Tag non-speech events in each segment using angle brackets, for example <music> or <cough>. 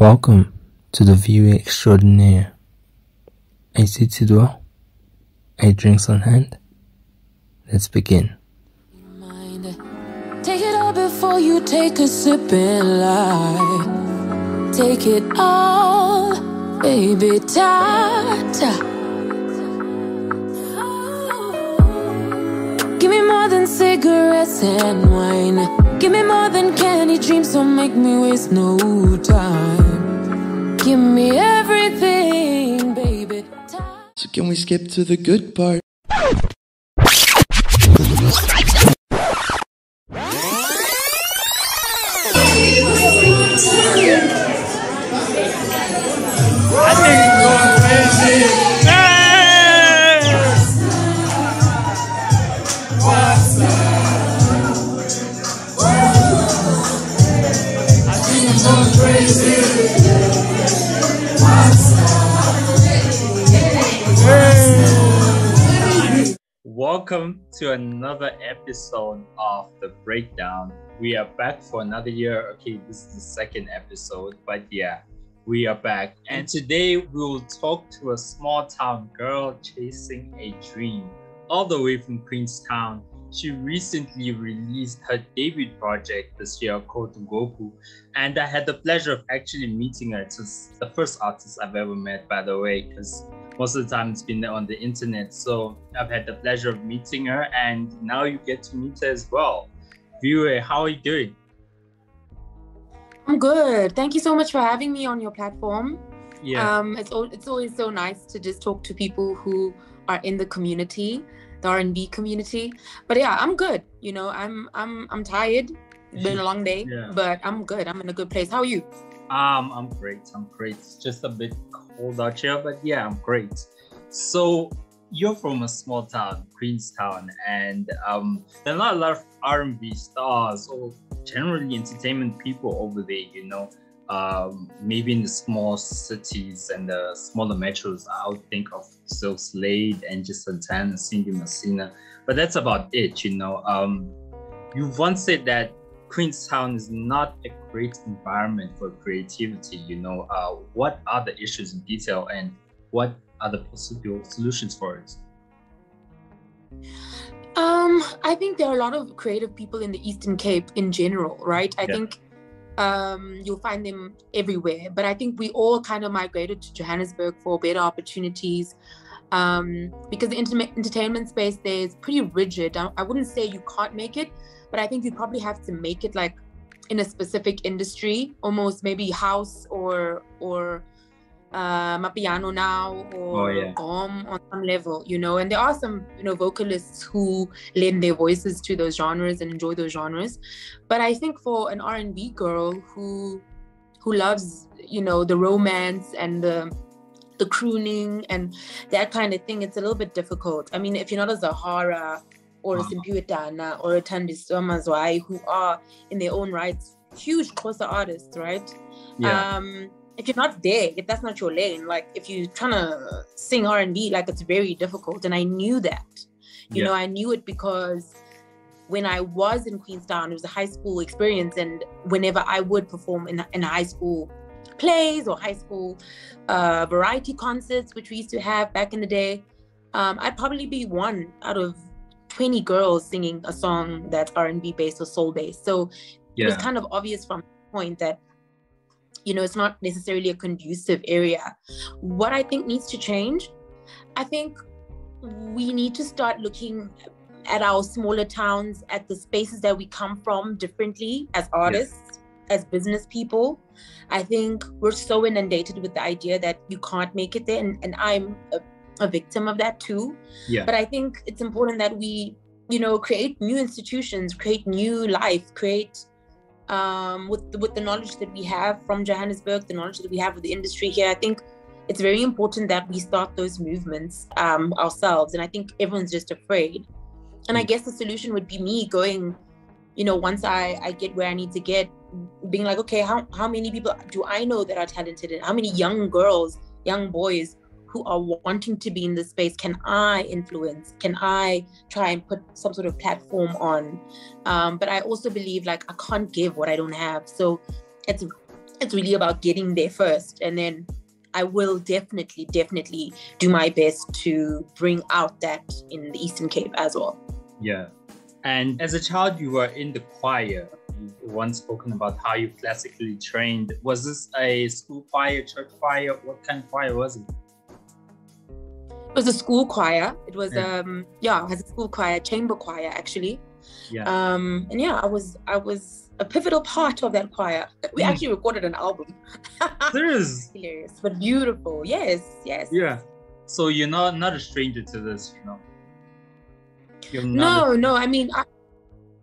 Welcome to the View Extraordinaire. A seated well, a drinks on hand. Let's begin. Take it all before you take a sip and lie. Take it all, baby, ta ta. Give me more than cigarettes and wine. Give me more than candy dreams, don't make me waste no time. Give me everything, baby. So can we skip to the good part? To another episode of The Breakdown. We are back for another year. Okay, this is the second episode, but yeah, we are back. And today we will talk to a small town girl chasing a dream all the way from Queenstown. She recently released her debut project this year called Ngoku, and I had the pleasure of actually meeting her. It's the first artist I've ever met, by the way, because most of the time it's been on the internet. So I've had the pleasure of meeting her, and now you get to meet her as well. Viwe, how are you doing? I'm good. Thank you so much for having me on your platform. Yeah, Um, it's al- it's always so nice to just talk to people who are in the community, the R&B community. But yeah, I'm good. You know, I'm I'm I'm tired. It's been a long day, <laughs> Yeah. but I'm good. I'm in a good place. How are you? Um, I'm great. I'm great. It's just a bit cold out here, but yeah, I'm great. So you're from a small town, Queenstown, and um, there are not a lot of R&B stars or generally entertainment people over there. You know, um, maybe in the small cities and the smaller metros, I would think of Silk Slade, Angie Santana, Cindy Messina, but that's about it. You know, um, you once said that Queenstown is not a great environment for creativity. You know, uh, what are the issues in detail, and what are the possible solutions for it? Um, I think there are a lot of creative people in the Eastern Cape in general, right? I Yeah. think um, you'll find them everywhere. But I think we all kind of migrated to Johannesburg for better opportunities um, because the intimate entertainment space there is pretty rigid. I, I wouldn't say you can't make it, but I think you probably have to make it like in a specific industry, almost maybe house or or uh, Mapiano now or Oh, yeah. On some level, you know. And there are some, you know, vocalists who lend their voices to those genres and enjoy those genres. But I think for an R&B girl who who loves, you know, the romance and the the crooning and that kind of thing, it's a little bit difficult. I mean, if you're not a Zahara or a Uh-huh. Simphiwe Dana or a Thandiswa Mazwai who are in their own rights huge Xhosa artists, right? um if you're not there if that's not your lane like if you're trying to sing r&b like it's very difficult and i knew that you know i knew it because when i was in queenstown it was a high school experience and whenever i would perform in, in high school plays or high school uh, variety concerts which we used to have back in the day um, i'd probably be one out of 20 girls singing a song that's r&b based or soul based. So it was kind of obvious from the point that you know it's not necessarily a conducive area. What i think needs to change i think we need to start looking at our smaller towns at the spaces that we come from differently as artists as business people. I think we're so inundated with the idea that you can't make it there and, and i'm a, a victim of that too yeah, but i think it's important that we you know create new institutions create new life create um, with with the knowledge that we have from Johannesburg, the knowledge that we have of the industry here, I think it's very important that we start those movements um, ourselves. And I think everyone's just afraid. And I Mm. guess the solution would be me going, you know, once I I get where I need to get, being like, okay, how how many people do I know that are talented, and how many young girls, young boys who are wanting to be in this space can I influence? Can I try and put some sort of platform on? Um, but I also believe like I can't give what I don't have. So it's it's really about getting there first and then I will definitely, definitely do my best to bring out that in the Eastern Cape as well. Yeah. And as a child, you were in the choir. You've once spoken about how you classically trained. Was this a school choir, church choir? What kind of choir was it? It was a school choir. It was yeah. um yeah, it was a school choir, chamber choir actually. Yeah. Um and yeah, I was I was a pivotal part of that choir. We mm. actually recorded an album. <laughs> Serious? Hilarious, but beautiful. Yes, yes. Yeah. So you're not not a stranger to this, you know. no, a- no. I mean, I,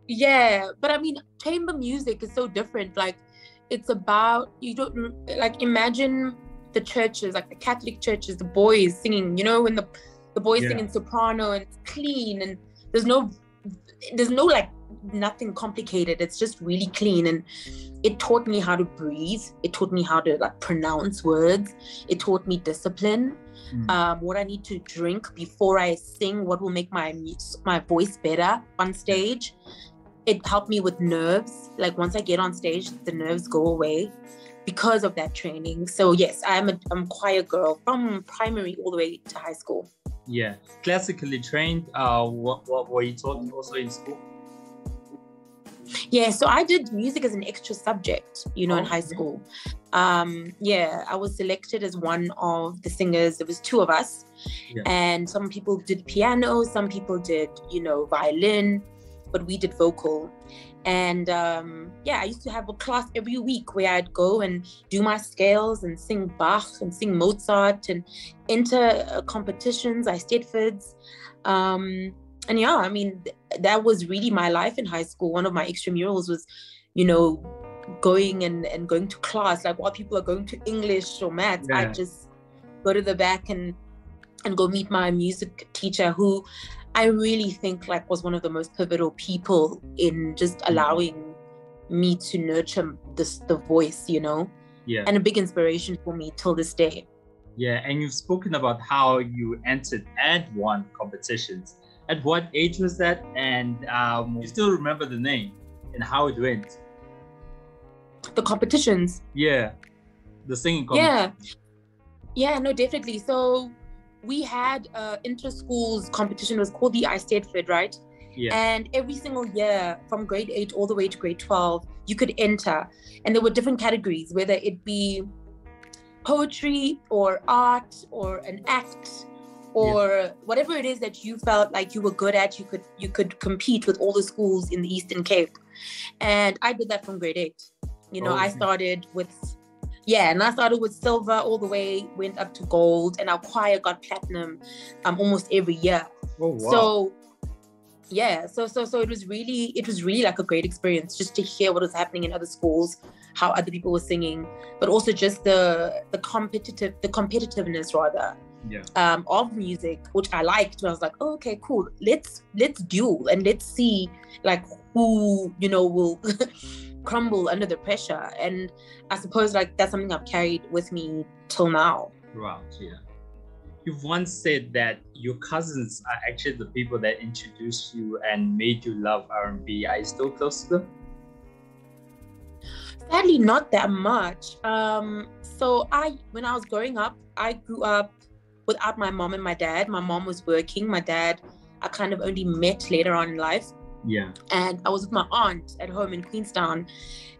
yeah, but I mean, chamber music is so different. Like, it's about you don't like imagine the churches, like the Catholic churches, the boys singing. You know, when the the boys yeah. singing soprano and it's clean and there's no there's no like nothing complicated. It's just really clean. And it taught me how to breathe. It taught me how to like pronounce words. It taught me discipline. Mm. Um, what I need to drink before I sing, what will make my my voice better on stage. It helped me with nerves. Like once I get on stage, the nerves go away because of that training. So yes, I'm a I'm choir girl from primary all the way to high school. Yeah, classically trained. Uh, what, what were you taught also in school? Yeah, so I did music as an extra subject, you know, oh, in high school. Um, yeah, I was selected as one of the singers. There was two of us, yeah. and some people did piano, some people did, you know, violin, but we did vocal. And um, yeah, I used to have a class every week where I'd go and do my scales and sing Bach and sing Mozart and enter uh, competitions. I Eisteddfods. Um, and yeah, I mean, th- that was really my life in high school. One of my extramurals was, you know, going and, and going to class. Like while people are going to English or maths, yeah. I just go to the back and and go meet my music teacher who I really think like was one of the most pivotal people in just mm. allowing me to nurture this the voice, you know? Yeah. And a big inspiration for me till this day. Yeah, and you've spoken about how you entered and won competitions at what age was that? And um, you still remember the name and how it went? The competitions. Yeah, the singing Yeah, yeah, no, definitely. So we had uh, inter schools competition. It was called the Eisteddfod, right? Yeah. And every single year, from grade eight all the way to grade twelve, you could enter, and there were different categories, whether it be poetry or art or an act or yeah. whatever it is that you felt like you were good at you could you could compete with all the schools in the eastern cape and i did that from grade eight you know oh, i started with yeah and i started with silver all the way went up to gold and our choir got platinum um almost every year oh, wow. so yeah so so so it was really it was really like a great experience just to hear what was happening in other schools how other people were singing but also just the the competitive the competitiveness rather yeah. um, of music, which I liked. I was like, oh, okay, cool. Let's let's duel and let's see like who you know will <laughs> crumble under the pressure. And I suppose like that's something I've carried with me till now. Right. Yeah. You've once said that your cousins are actually the people that introduced you and made you love R&B. Are you still close to them? Sadly, not that much. Um, so I, when I was growing up, I grew up without my mom and my dad. My mom was working. My dad, I kind of only met later on in life. Yeah. And I was with my aunt at home in Queenstown.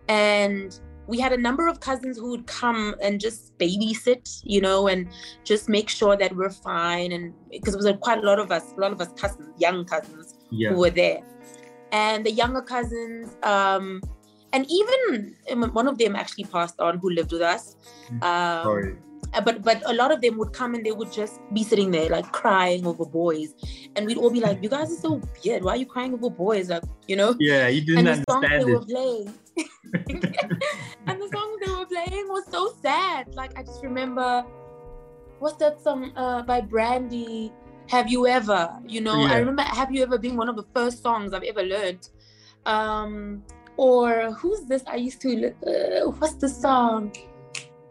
And we had a number of cousins who would come and just babysit, you know, and just make sure that we're fine. And because it was quite a lot of us, a lot of us cousins, young cousins yeah. who were there. And the younger cousins, um, and even um, one of them actually passed on who lived with us. Mm. Um, Sorry. uh, but but a lot of them would come and they would just be sitting there like crying over boys. And we'd all be like you guys are so weird. Why are you crying over boys? Like you know? Yeah you didn't and the songs understand they it. were playing <laughs> <laughs> and the songs they were playing was so sad. Like i just remember what's that song uh, by brandy? Have you ever? You know yeah. i remember have you ever being one of the first songs i've ever learned. Um or who's this i used to uh, what's the song?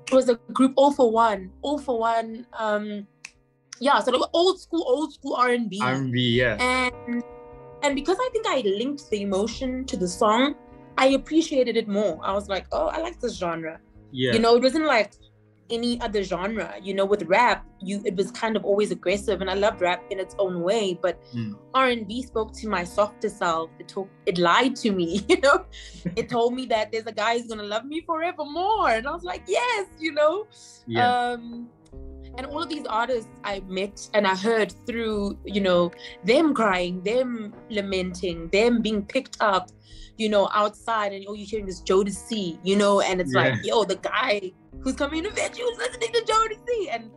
It was a group all for one. All for one um yeah sort of old school old school r&b r&b yeah and and because i think i linked the emotion to the song i appreciated it more. I was like oh i like this genre. Yeah. You know, it wasn't like any other genre. You know, with rap, you it was kind of always aggressive, and I loved rap in its own way. But Mm. R and B spoke to my softer self. It took it lied to me. <laughs> You know, <laughs> it told me that there's a guy who's gonna love me forevermore, and I was like, yes, you know. yeah. Um, and all of these artists I met and I heard through, you know, them crying, them lamenting, them being picked up, you know, outside, and all you're hearing is Jodeci, you know, and it's like, yo, the guy who's coming to you is listening to Jody C. and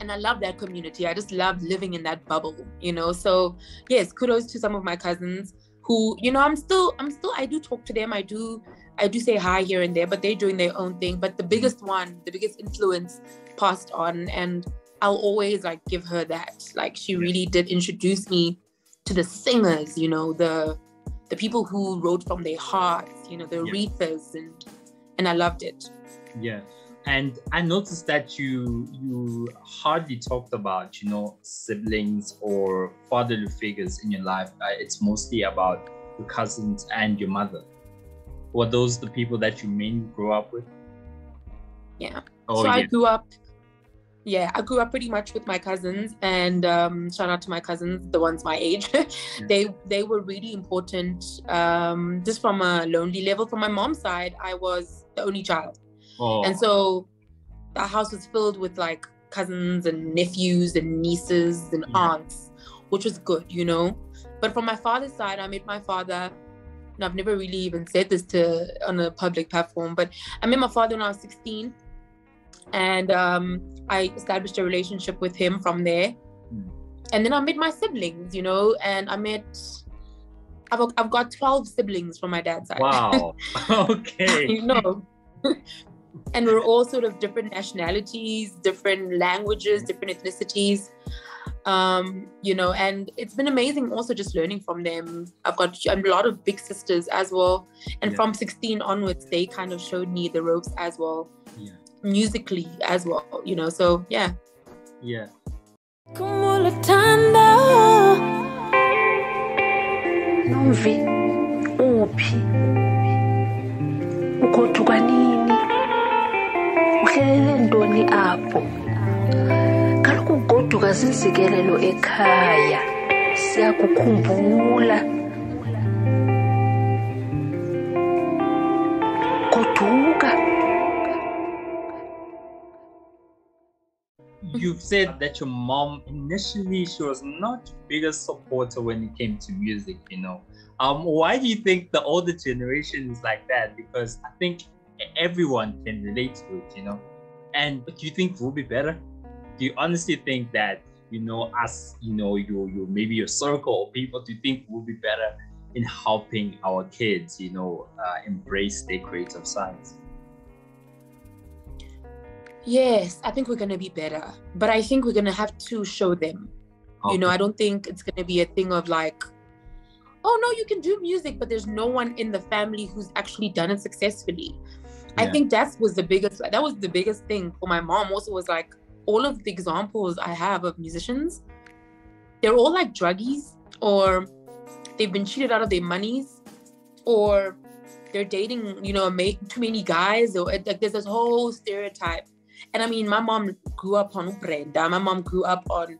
and I love that community. I just love living in that bubble, you know. So yes, kudos to some of my cousins who, you know, I'm still, I'm still, I do talk to them. I do, I do say hi here and there, but they're doing their own thing. But the biggest one, the biggest influence passed on, and I'll always like give her that. Like she really did introduce me to the singers, you know, the the people who wrote from their hearts, you know, the Yeah. and and I loved it. Yeah, and I noticed that you you hardly talked about you know siblings or fatherly figures in your life. Uh, it's mostly about your cousins and your mother. Were those the people that you mainly grew up with? Yeah. Oh so yeah. I grew up, yeah, I grew up pretty much with my cousins, and um, shout out to my cousins, the ones my age. <laughs> they they were really important, um, just from a lonely level. From my mom's side, I was the only child, oh, and so the house was filled with like cousins and nephews and nieces and Yeah. aunts, which was good, you know. But from my father's side, I met my father. And I've never really even said this to on a public platform, but I met my father when I was 16 and um, I established a relationship with him from there. Mm. And then I met my siblings, you know, and I met. I've, I've got 12 siblings from my dad's side. wow. <laughs> <laughs> okay. you know. <laughs> and we're all sort of different nationalities, different languages, different ethnicities. Um, you know, and it's been amazing also just learning from them. I've got a lot of big sisters as well. And Yeah. from 16 onwards, they kind of showed me the ropes as well Yeah. musically as well, you know. So yeah. Yeah. Kumulatanda Nomvi uphi ugoduka ntoni apho kaloku ugoduka ekhaya siyakukhumbula goduka You've said that your mom initially she was not biggest supporter when it came to music, you know. Um, why do you think the older generation is like that? Because I think everyone can relate to it, you know. And do you think we'll be better? Do you honestly think that you know us, you know, your your maybe your circle or people? Do you think we'll be better in helping our kids, you know, uh, embrace their creative sides? Yes, I think we're gonna be better. But I think we're gonna have to show them. You know, I don't think it's gonna be a thing of like, oh no, you can do music, but there's no one in the family who's actually done it successfully. I think that was the biggest that was the biggest thing for my mom also was like all of the examples I have of musicians, they're all like druggies or they've been cheated out of their monies or they're dating, you know, too many guys or like there's this whole stereotype. And I mean, my mom grew up on Brenda. My mom grew up on,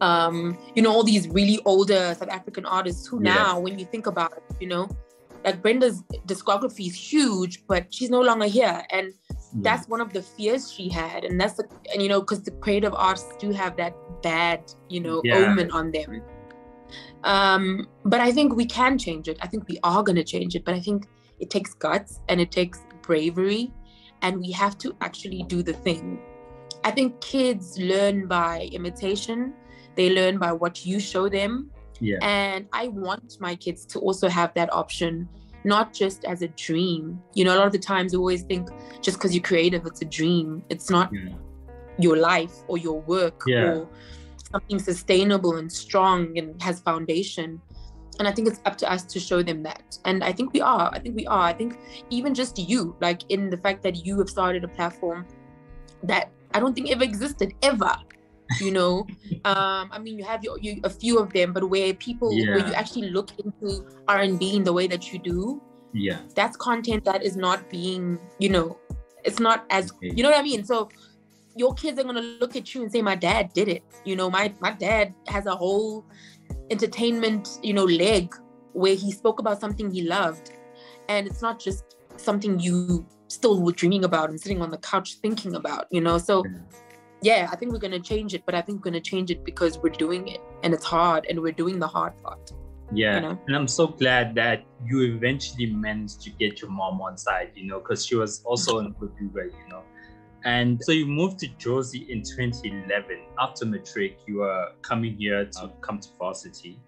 um, you know, all these really older South African artists who Yeah. now, when you think about it, you know, like Brenda's discography is huge, but she's no longer here. And that's one of the fears she had. And that's the, and you know, because the creative arts do have that bad, you know, Yeah. omen on them. Um, but I think we can change it. I think we are going to change it. But I think it takes guts and it takes bravery and we have to actually do the thing. I think kids learn by imitation, they learn by what you show them. Yeah. And I want my kids to also have that option, not just as a dream. You know, a lot of the times we always think just because you're creative, it's a dream. It's not Yeah. your life or your work Yeah. or something sustainable and strong and has foundation. And I think it's up to us to show them that. And I think we are. I think we are. I think even just you, like in the fact that you have started a platform that I don't think ever existed ever. You know, um, I mean, you have your, you, a few of them, but where people, where you actually look into R and B in the way that you do, Yeah. That's content that is not being, you know, it's not as Okay. you know what I mean? So your kids are gonna look at you and say, My dad did it. You know, my my dad has a whole entertainment, you know, leg where he spoke about something he loved. And it's not just something you still were dreaming about and sitting on the couch thinking about, you know. So yeah, I think we're gonna change it, but I think we're gonna change it because we're doing it and it's hard and we're doing the hard part. Yeah, you know? and I'm so glad that you eventually managed to get your mom on side, you know, because she was also an <laughs> YouTuber, you know. And so you moved to Jozi in 2011. After matric, you were coming here to oh. come to varsity,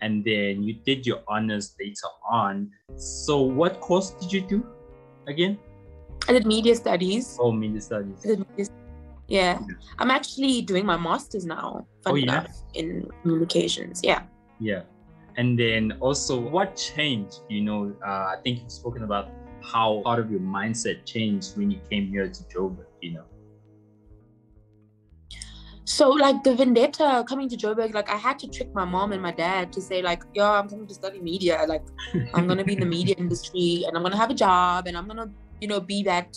and then you did your honors later on. So what course did you do again? I did media studies. Oh, media studies. Yeah. I'm actually doing my master's now, Oh, yeah? enough, in communications. Yeah. Yeah. And then also, what changed? You know, uh, I think you've spoken about how part of your mindset changed when you came here to Joburg, you know. So like the vendetta coming to Joburg, like I had to trick my mom and my dad to say like, yo, I'm coming to study media. Like I'm gonna be in the media <laughs> industry and I'm gonna have a job and I'm gonna, you know, be that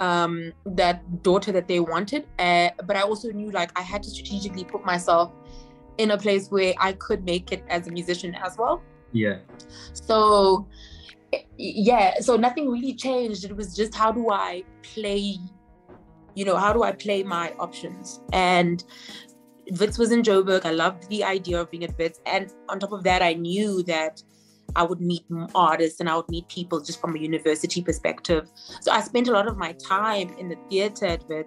um that daughter that they wanted. Uh, but I also knew like I had to strategically put myself in a place where I could make it as a musician as well. Yeah. So yeah, so nothing really changed. It was just how do I play, you know, how do I play my options? And Wits was in Joburg. I loved the idea of being at Wits. And on top of that, I knew that I would meet artists and I would meet people just from a university perspective. So I spent a lot of my time in the theater at.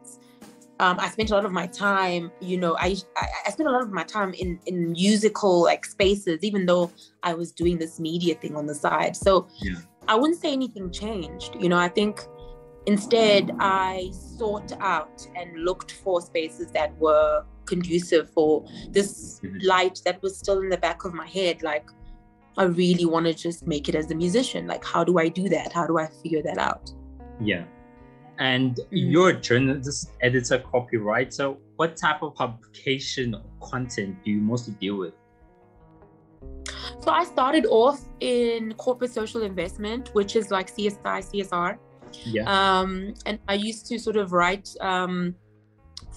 Um, I spent a lot of my time, you know, I, I I spent a lot of my time in in musical like spaces, even though I was doing this media thing on the side. So Yeah. I wouldn't say anything changed. You know, I think instead I sought out and looked for spaces that were conducive for this Mhm. light that was still in the back of my head. Like, I really want to just make it as a musician. Like, how do I do that? How do I figure that out? Yeah. And Mm. you're a journalist, editor, copywriter. What type of publication or content do you mostly deal with? So I started off in corporate social investment, which is like CSI, CSR. Yeah. um, and I used to sort of write um,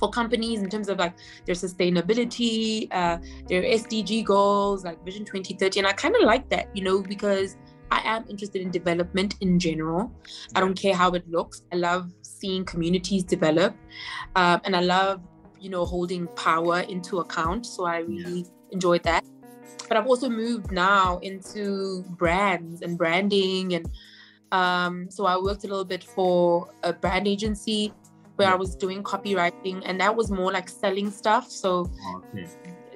for companies in terms of like their sustainability, uh, their SDG goals, like Vision 2030, and I kind of like that, you know, because I am interested in development in general. I don't care how it looks. I love seeing communities develop, um, and I love, you know, holding power into account. So I really enjoyed that. But I've also moved now into brands and branding and um, so I worked a little bit for a brand agency where I was doing copywriting, and that was more like selling stuff. So okay.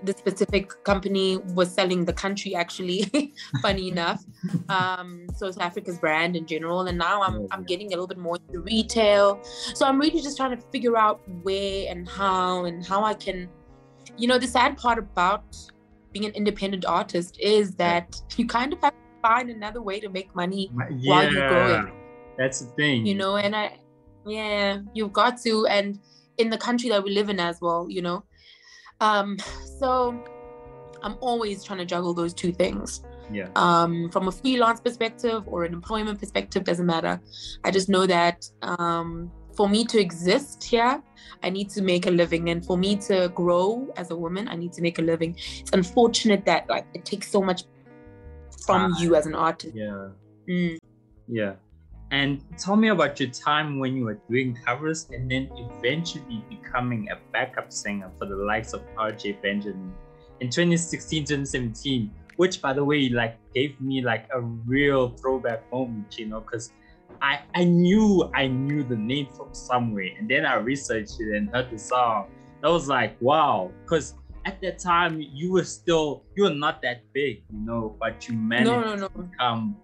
the specific company was selling the country, actually. <laughs> funny <laughs> enough, um, so South Africa's brand in general. And now I'm Oh, I'm yeah. getting a little bit more into retail. So I'm really just trying to figure out where and how and how I can. You know, the sad part about being an independent artist is that <laughs> you kind of have to find another way to make money Yeah. while you're growing That's the thing. you know and i yeah you've got to and in the country that we live in as well you know um so i'm always trying to juggle those two things Yeah. um from a freelance perspective or an employment perspective doesn't matter i just know that um for me to exist here i need to make a living and for me to grow as a woman i need to make a living it's unfortunate that like it takes so much from Ah. you as an artist Yeah. Mm. Yeah. And tell me about your time when you were doing covers and then eventually becoming a backup singer for the likes of RJ Benjamin. In 2016, 2017, which by the way, like gave me like a real throwback moment, you know, because I, I knew I knew the name from somewhere. And then I researched it and heard the song. I was like, wow, because at that time you were still you were not that big, you know, but you managed no no no to become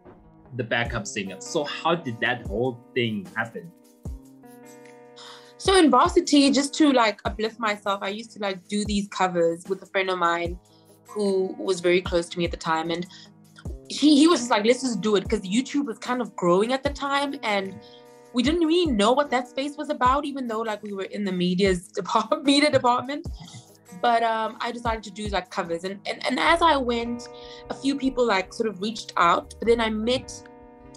the backup singer. So how did that whole thing happen? So in varsity, just to like uplift myself, I used to like do these covers with a friend of mine who was very close to me at the time. And he, he was just like, let's just do it because YouTube was kind of growing at the time. And we didn't really know what that space was about, even though like we were in the media's <laughs> department, media department. But um, I decided to do like covers. And, and and as I went, a few people like sort of reached out. But then I met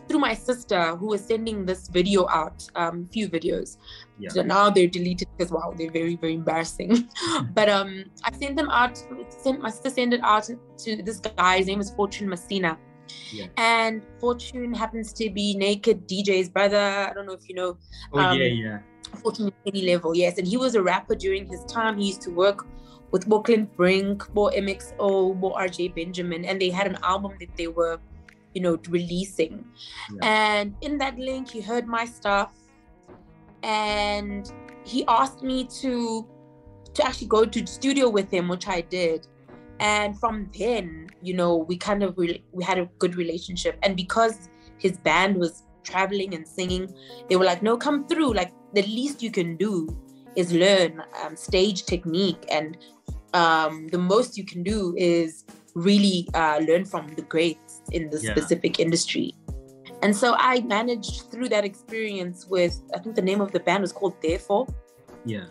through my sister who was sending this video out, um, few videos. Yeah. So now they're deleted because wow, they're very very embarrassing. <laughs> but um, I sent them out. Sent my sister sent it out to this guy. His name is Fortune Messina. Yeah. And Fortune happens to be Naked DJ's brother. I don't know if you know Oh Um, yeah, yeah. Fortune any level, yes. And he was a rapper during his time. He used to work with Bo Clint Brink, Bo MXO, Bo RJ Benjamin, and they had an album that they were, you know, releasing. Yeah. And in that link, he heard my stuff, and he asked me to to actually go to the studio with him, which I did. And from then, you know, we kind of re- we had a good relationship. And because his band was traveling and singing, they were like, "No, come through. Like the least you can do is learn um, stage technique, and um, the most you can do is really uh, learn from the greats in the Yeah. specific industry." And so I managed through that experience with I think the name of the band was called Therefore Yeah.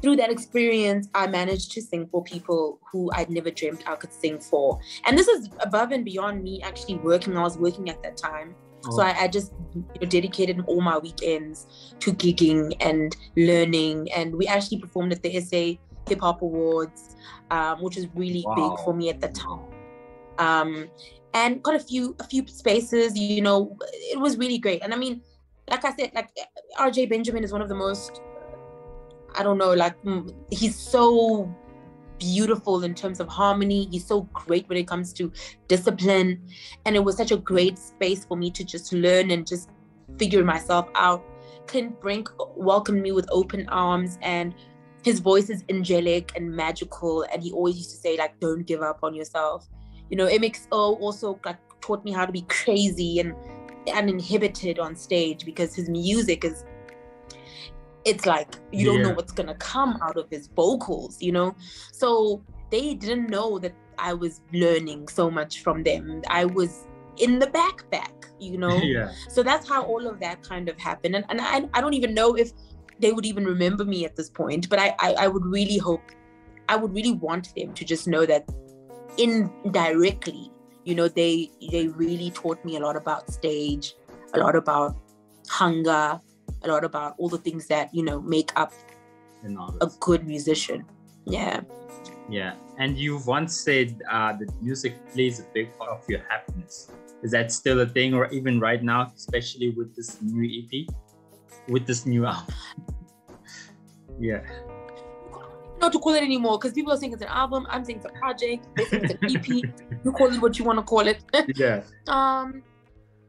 through that experience, I managed to sing for people who I'd never dreamt I could sing for. And this is above and beyond me actually working. I was working at that time. So Oh, I, I just you know, dedicated all my weekends to gigging and learning. And we actually performed at the SA Hip Hop Awards, um, which was really Wow. big for me at the time. Um, and got a few a few spaces. You know, it was really great. And I mean, like I said, like RJ Benjamin is one of the most I don't know, like mm, he's so beautiful in terms of harmony. He's so great when it comes to discipline. And it was such a great space for me to just learn and just figure myself out. Clint Brink welcomed me with open arms and his voice is angelic and magical. And he always used to say, like, don't give up on yourself. You know, MXO also like taught me how to be crazy and uninhibited on stage because his music is it's like you don't know what's gonna come out of his vocals, you know. So they didn't know that I was learning so much from them. I was in the backpack, you know. <laughs> yeah. So that's how all of that kind of happened. And, and I, I don't even know if they would even remember me at this point, but I, I, I would really hope, I would really want them to just know that indirectly, you know, they they really taught me a lot about stage, a lot about hunger, a lot about all the things that, you know, make up a good musician. Yeah. Yeah. And you've once said uh, that music plays a big part of your happiness. Is that still a thing, or even right now, especially with this new EP, with this new <laughs> album? yeah. Not to call it anymore because people are saying it's an album. I'm saying it's a project. They think it's an EP. <laughs> you call it what you want to call it. <laughs> Yeah. um,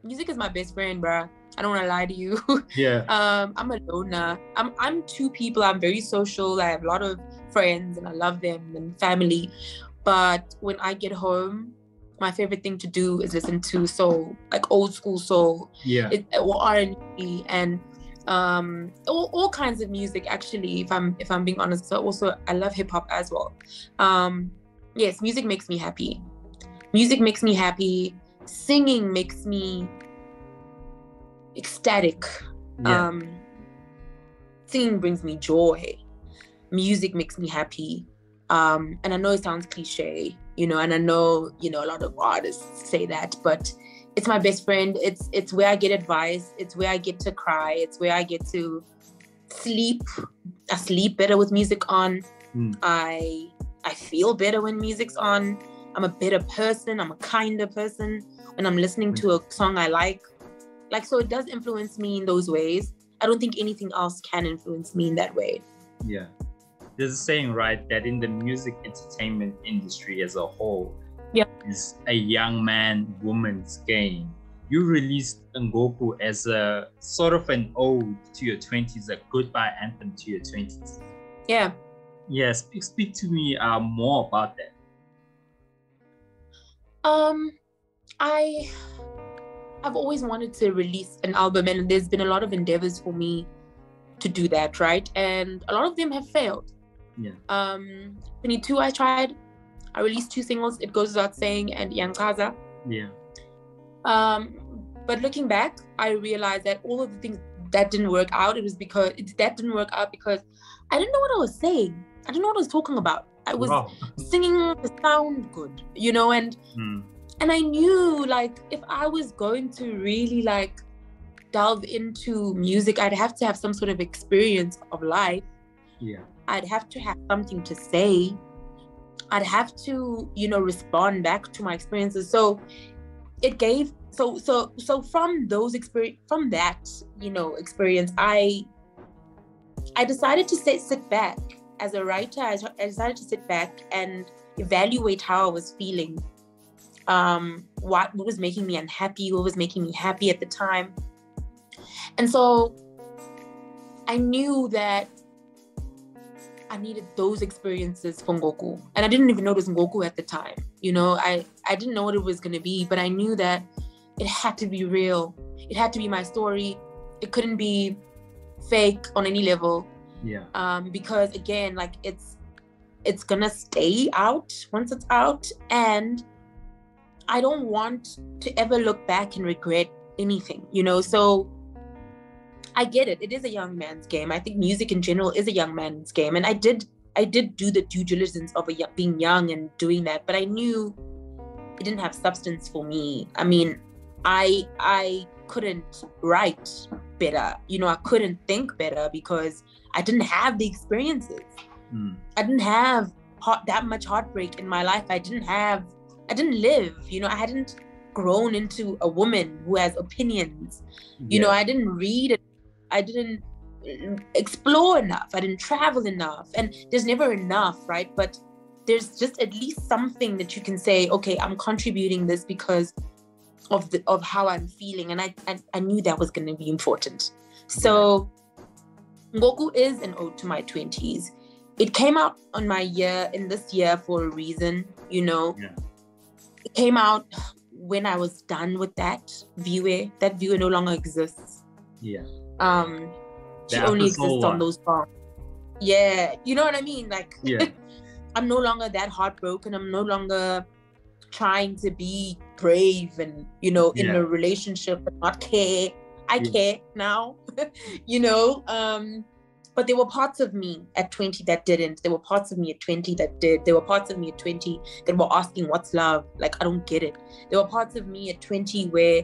music is my best friend, bruh. I don't want to lie to you. <laughs> Yeah. um, I'm a loner. I'm I'm two people. I'm very social. I have a lot of friends and I love them and family. But when I get home, my favorite thing to do is listen to soul, like old school soul, Yeah. it, or R and B, and um, all, all kinds of music. Actually, if I'm if I'm being honest, so also I love hip hop as well. Um, yes, music makes me happy. Music makes me happy. Singing makes me ecstatic. Yeah. Um, singing brings me joy. Music makes me happy. Um, and I know it sounds cliche, you know, and I know, you know, a lot of artists say that, but it's my best friend. It's it's where I get advice. It's where I get to cry. It's where I get to sleep. I sleep better with music on. Mm. I I feel better when music's on. I'm a better person. I'm a kinder person when I'm listening to a song I like. Like so, it does influence me in those ways. I don't think anything else can influence me in that way. Yeah. There's a saying, right, that in the music entertainment industry as a whole, Yeah. is a young man woman's game. You released Ngoku as a sort of an ode to your 20s, a goodbye anthem to your 20s. Yeah. Yeah, speak, speak to me uh, more about that. Um, I I've always wanted to release an album, and there's been a lot of endeavors for me to do that, right? And a lot of them have failed. Yeah. Um, 22, I tried. I released two singles. It goes without saying, and Yankaza. Yeah. Um, but looking back, I realized that all of the things that didn't work out, it was because it, that didn't work out because I didn't know what I was saying. I didn't know what I was talking about. I was Wow. singing to sound good, you know, and Mm. And I knew like if I was going to really like delve into music, I'd have to have some sort of experience of life. Yeah. I'd have to have something to say. I'd have to, you know, respond back to my experiences. So it gave so so so from those experience from that, you know, experience, I I decided to sit sit back as a writer. I, I decided to sit back and evaluate how I was feeling. Um, what, what was making me unhappy, what was making me happy at the time. And so I knew that I needed those experiences for Ngoku. And I didn't even know it was Ngoku at the time. You know, I, I didn't know what it was going to be, but I knew that it had to be real. It had to be my story. It couldn't be fake on any level. Yeah. Um, because again, like it's it's gonna stay out once it's out. And I don't want to ever look back and regret anything, you know. So I get it. It is a young man's game. I think music in general is a young man's game, and I did I did do the due diligence of a, being young and doing that, but I knew it didn't have substance for me. I mean, I I couldn't write better. You know, I couldn't think better because I didn't have the experiences. Mm. I didn't have heart, that much heartbreak in my life. I didn't have. I didn't live. You know, I hadn't grown into a woman who has opinions. You Yeah. know, I didn't read I didn't mm, explore enough. I didn't travel enough. And there's never enough, right? But there's just at least something that you can say, okay, I'm contributing this because of the of how I'm feeling. And I I, I knew that was gonna be important. So Ngoku is an ode to my 20s. It came out on my year in this year for a reason, you know. Yeah. Came out when I was done with that Viwe. That Viwe no longer exists Yeah. um she The only exists on one. those songs yeah you know what i mean like Yeah. <laughs> i'm no longer that heartbroken i'm no longer trying to be brave and you know in Yeah. a relationship and not care i Yeah. care now <laughs> you know um but there were parts of me at 20 that didn't. There were parts of me at 20 that did. There were parts of me at 20 that were asking what's love? Like i don't get it. There were parts of me at 20 where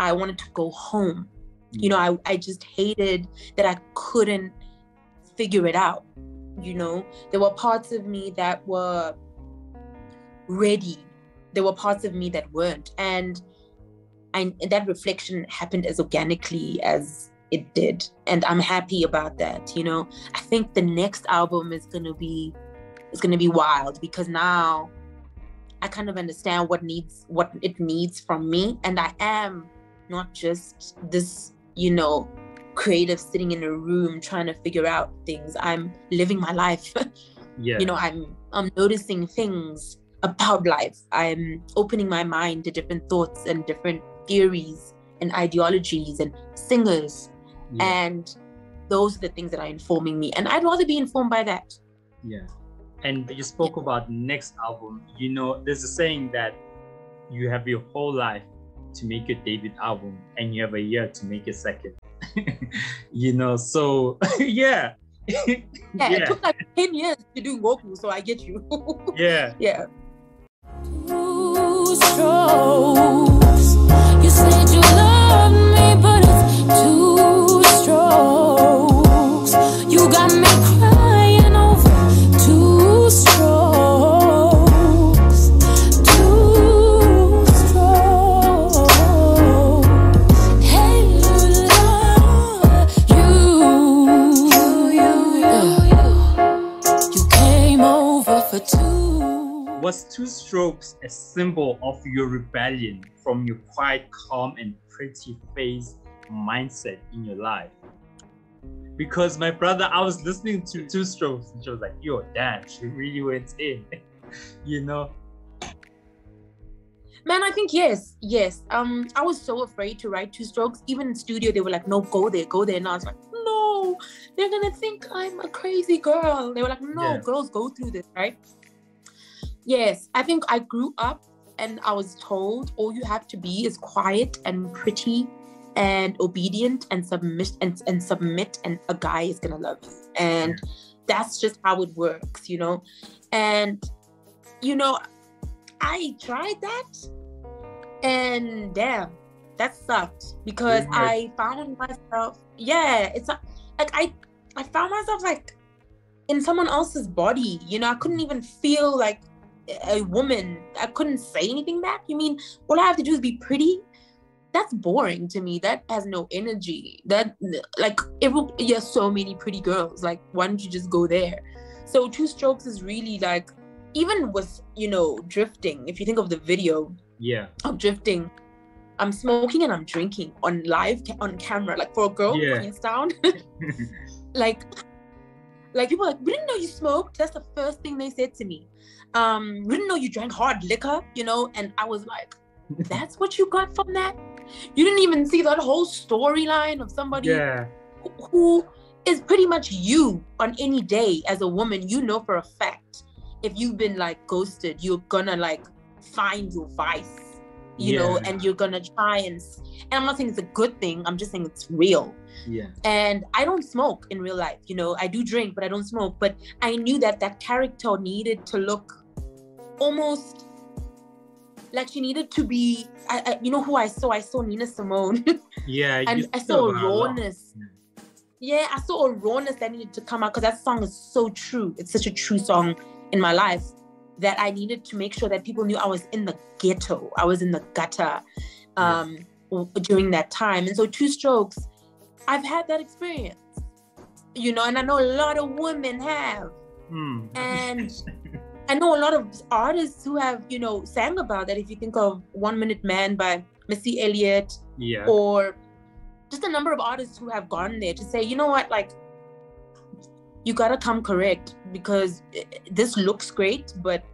i wanted to go home. You know mm. I, I just hated that i couldn't figure it out you know? There were parts of me that were ready. There were parts of me that weren't. And I, and that reflection happened as organically as it did. And i'm happy about that you know? I think the next album is going to be is going to be wild because now i kind of understand what needs what it needs from me. And i am not just this you know creative sitting in a room trying to figure out things. I'm living my life. <laughs> Yeah. you know i'm i'm noticing things about life. I'm opening my mind to different thoughts and different theories and ideologies and singers yeah. and those are the things that are informing me and i'd rather be informed by that Yeah. And you spoke about next album. You know, there's a saying that you have your whole life to make your debut album and you have a year to make your second. <laughs> you know, so <laughs> yeah. <laughs> yeah, it took like 10 years to do Ngoku, so i get you Yeah. yeah Two. You said you love me, but it's two strokes. You got me crying over two strokes. Two strokes. Hey, you, you, you, you. You came over for two. Was Two Strokes a symbol of your rebellion from your quiet, calm, and pretty face mindset in your life? Because my brother, I was listening to Two Strokes and she was like, yo, damn, she really went in. <laughs> you know? Man, I think yes, yes. Um, I was so afraid to write two strokes. Even in studio, they were like, "No, go there, go there." And I was like, "No, they're gonna think I'm a crazy girl." They were like, "No, Yeah. girls go through this, right?" Yes, I think I grew up and I was told all you have to be is quiet and pretty and obedient and submit and, and submit, and a guy is gonna love you. And that's just how it works, you know. And you know, I tried that And damn, that sucked because I found myself, yeah, it's like I, I found myself like in someone else's body. You know, I couldn't even feel like a woman. I couldn't say anything back. You mean all I have to do is be pretty? That's boring to me. That has no energy. That like it every there's so many pretty girls. Like why don't you just go there? So two strokes is really like even with you know drifting. If you think of the video, Yeah. of drifting. I'm smoking and I'm drinking on live ca- on camera. Like for a girl, Yeah. Queenstown, <laughs> <laughs> like, like people are like we didn't know you smoked. That's the first thing they said to me. Um, we didn't know you drank hard liquor, you know. And I was like, <laughs> that's what you got from that. You didn't even see that whole storyline of somebody yeah. who- is pretty much you on any day as a woman. You know for a fact if you've been like ghosted, you're gonna like find your vice you know, and you're gonna try and and I'm not saying it's a good thing, I'm just saying it's real. Yeah. And I don't smoke in real life, you know, I do drink, but I don't smoke. But I knew that that character needed to look almost like she needed to be. I, I you know who I saw? I saw Nina Simone, <laughs> Yeah. and I saw a about it lot. rawness. Yeah, I saw a rawness that needed to come out because that song is so true. It's such a true song in my life that I needed to make sure that people knew I was in the ghetto. I was in the gutter um, w- during that time. And so, Two Strokes, I've had that experience, you know, and I know a lot of women have. Hmm. And <laughs> I know a lot of artists who have, you know, sang about that. If you think of One Minute Man by Missy Elliott, yeah. or just a number of artists who have gone there to say, you know what, like, you gotta come correct because eh, this looks great, but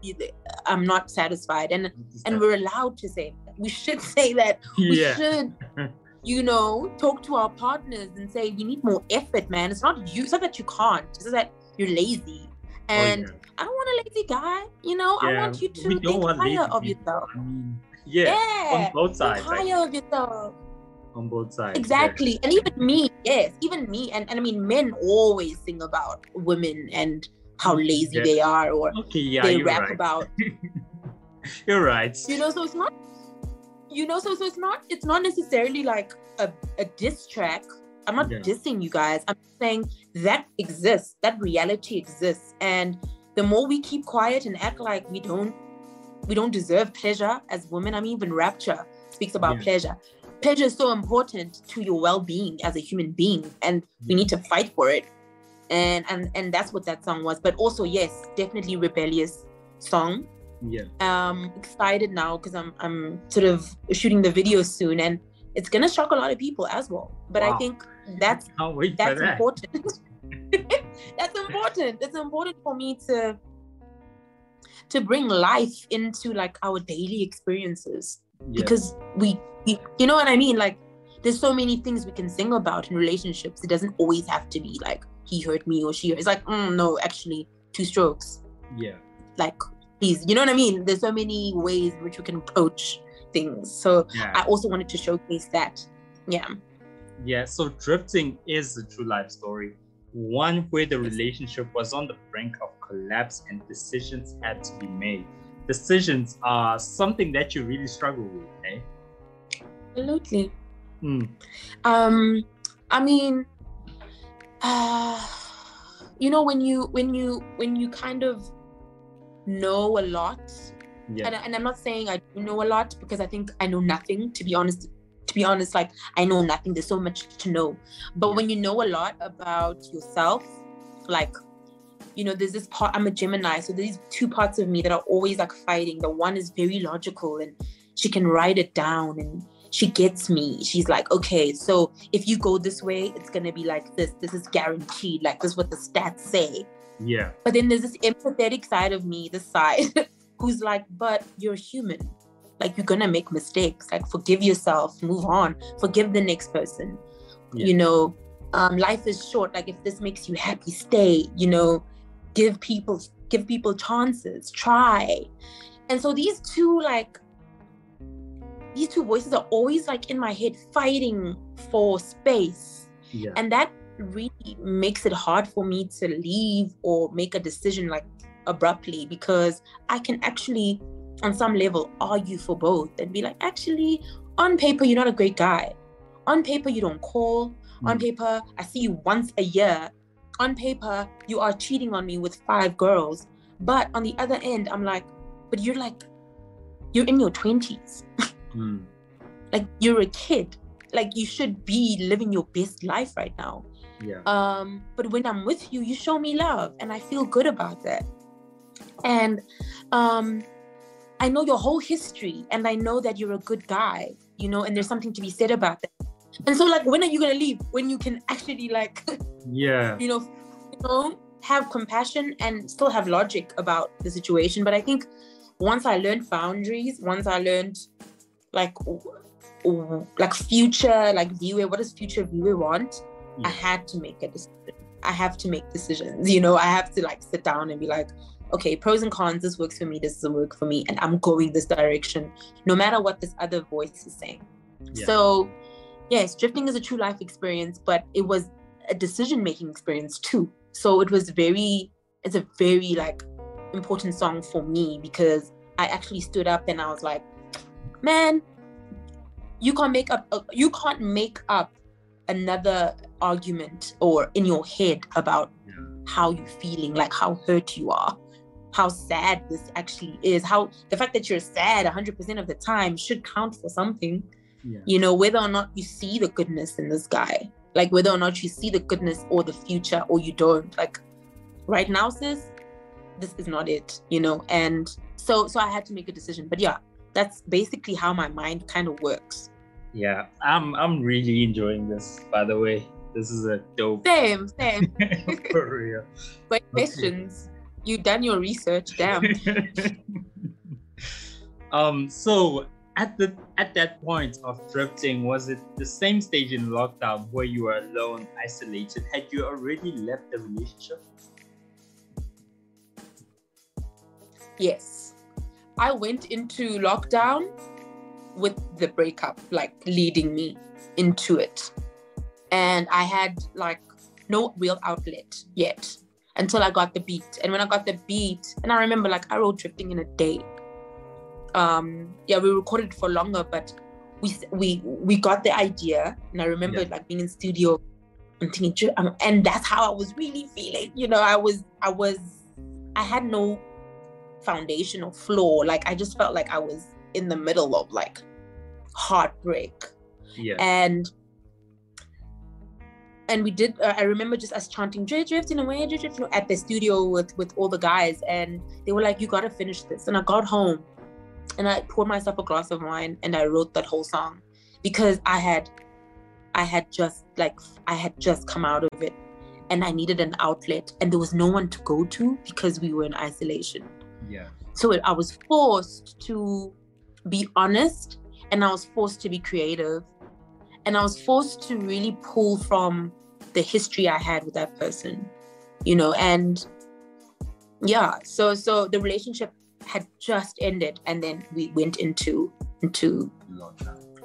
I'm not satisfied. And and we're allowed to say that. We should <laughs> say that. We yeah. should, <laughs> you know, talk to our partners and say we need more effort, man. It's not you. It's not that you can't. It's that you're lazy. Oh, And yeah. I don't want a lazy guy. You know, I want you to think lazy higher of yourself. I mean, yeah. Yeah, On both think sides. I higher of yourself. on both sides. yeah. Exactly. And even me, yes, even me. And, and I mean, men always sing about women and how mm, lazy Yeah. they are, or Okay, yeah, they rap right. about, <laughs> You're right. you know, so it's not, you know, so, so it's not, it's not necessarily like a, a diss track. I'm not Yeah. dissing you guys. I'm saying that exists, that reality exists. And the more we keep quiet and act like we don't, we don't deserve pleasure as women. I mean, even Rapture speaks about Yeah. pleasure. Pleasure is so important to your well-being as a human being, and we need to fight for it. And and and that's what that song was. But also, yes, definitely rebellious song. yeah. Um, excited now because I'm I'm sort of shooting the video soon, and it's gonna shock a lot of people as well. But I think that's Can't wait for that's that. important. <laughs> <laughs> that's important. It's important for me to to bring life into like our daily experiences Yeah. because we, we you know what I mean? Like there's so many things we can sing about in relationships. It doesn't always have to be like he hurt me or she hurt. It's like mm, no, actually two strokes. yeah. Like please, you know what I mean? There's so many ways in which we can approach things. So Yeah. I also wanted to showcase that. Yeah. Yeah, so drifting is a true life story, one where the relationship was on the brink of collapse and decisions had to be made. Decisions are something that you really struggle with, eh? Absolutely. Hmm. Um, I mean, uh, you know, when you when you when you kind of know a lot, Yeah. and, and I'm not saying I know a lot because I think I know nothing. To be honest, to be honest, like I know nothing. There's so much to know. But when you know a lot about yourself, like you know, there's this part. I'm a Gemini, so there's two parts of me that are always like fighting. The one is very logical and she can write it down and she gets me. She's like, okay, so if you go this way, it's gonna be like this. This is guaranteed. Like this is what the stats say. Yeah. But then there's this empathetic side of me, this side, <laughs> who's like, but you're human. Like you're gonna make mistakes. Like forgive yourself, move on, forgive the next person. Yeah. You know, um, life is short. Like if this makes you happy, stay. You know, give people give people chances, try. And so these two like these two voices are always like in my head fighting for space Yeah. and that really makes it hard for me to leave or make a decision like abruptly because i can actually on some level argue for both and be like, actually, on paper, you're not a great guy. On paper, you don't call. On Mm. paper, I see you once a year. On paper, you are cheating on me with five girls. But on the other end, I'm like, but you're like, you're in your 20s. <laughs> Mm. Like, you're a kid. Like, you should be living your best life right now. Yeah. Um, but when I'm with you, you show me love, and I feel good about that. And um, I know your whole history, and I know that you're a good guy, you know, and there's something to be said about that. And so, like, when are you gonna leave? When you can actually, like, <laughs> Yeah. you know, you know, have compassion and still have logic about the situation. But I think once I learned boundaries, once I learned like like future like Viwe, what does future Viwe want? I had to make a decision. I have to make decisions. You know, I have to like sit down and be like, okay, pros and cons. This works for me. This doesn't work for me, and I'm going this direction, no matter what this other voice is saying. Yeah. So, yes, drifting is a true life experience, but it was a decision making experience too. So it was very, it's a very like important song for me because I actually stood up and I was like, man, you can't make up, uh, you can't make up another argument or in your head about how you're feeling, like how hurt you are, how sad this actually is, how the fact that you're sad 100% of the time should count for something Yeah. you know whether or not you see the goodness in this guy like whether or not you see the goodness or the future or you don't like right now sis this is not it you know and so so i had to make a decision but yeah that's basically how my mind kind of works Yeah. I'm I'm really enjoying this, by the way. This is a dope same same <laughs> for real. great Okay. questions you done your research damn. <laughs> Um so at the at that point of drifting was it the same stage in lockdown where you were alone isolated? Had you already left the relationship? Yes. I went into lockdown with the breakup like leading me into it. And i had like no real outlet yet until i got the beat. And when i got the beat and i remember like i wrote drifting in a day. Um yeah we recorded for longer but we we we got the idea and i remember Yeah. like being in studio and thinking um, and that's how i was really feeling you know? I was i was i had no foundation or floor. Like i just felt like i was in the middle of like heartbreak. Yeah. And and we did uh, i remember just us chanting "Dri- drifting away dri- drifting away," at the studio with with all the guys and they were like you gotta finish this and i got home and i poured myself a glass of wine and i wrote that whole song because i had i had just like i had just come out of it and i needed an outlet and there was no one to go to because we were in isolation. Yeah. So it, I was forced to be honest and I was forced to be creative and I was forced to really pull from the history I had with that person, you know, and yeah, so so the relationship had just ended and then we went into into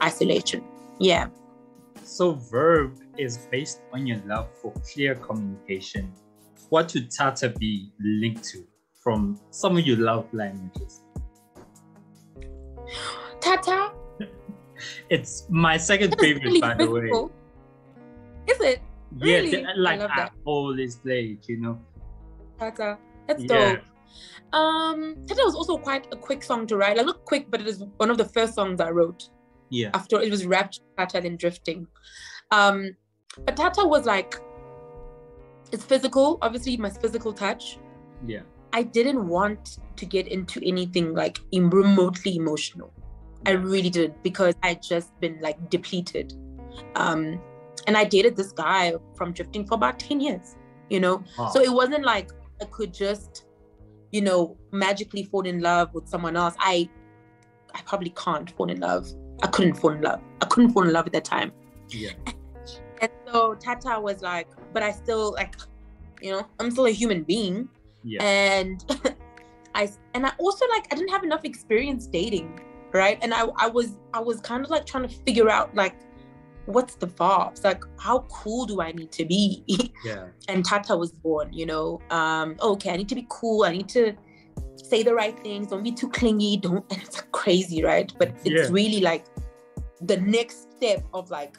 isolation. Yeah. so verb is based on your love for clear communication what would tata be linked to from some of your love languages Tata. <laughs> it's my second favorite really by the way. Is it? Yeah Really? like love I, that. always you know Tata. That's Yeah. dope. Um, Tata was also quite a quick song to write. Like not quick, but it is one of the first songs I wrote. yeah After it was rapped Tata then drifting. Um, but Tata was like it's physical, obviously my physical touch. yeah I didn't want to get into anything like remotely emotional. I really did because I just been like depleted. Um, and I dated this guy from drifting for about 10 years, you know? Wow. So it wasn't like I could just, you know, magically fall in love with someone else. I I probably can't fall in love. I couldn't fall in love. I couldn't fall in love at that time. yeah <laughs> And so Tata was like, but I still like, you know, I'm still a human being. yeah And <laughs> I and I also like I didn't have enough experience dating, right? And I I was I was kind of like trying to figure out like what's the vibes? Like how cool do I need to be? <laughs> yeah and Tata was born, you know. Um, okay, I need to be cool. I need to say the right things, don't be too clingy, don't and it's crazy, right? But it's Yeah. really like the next step of like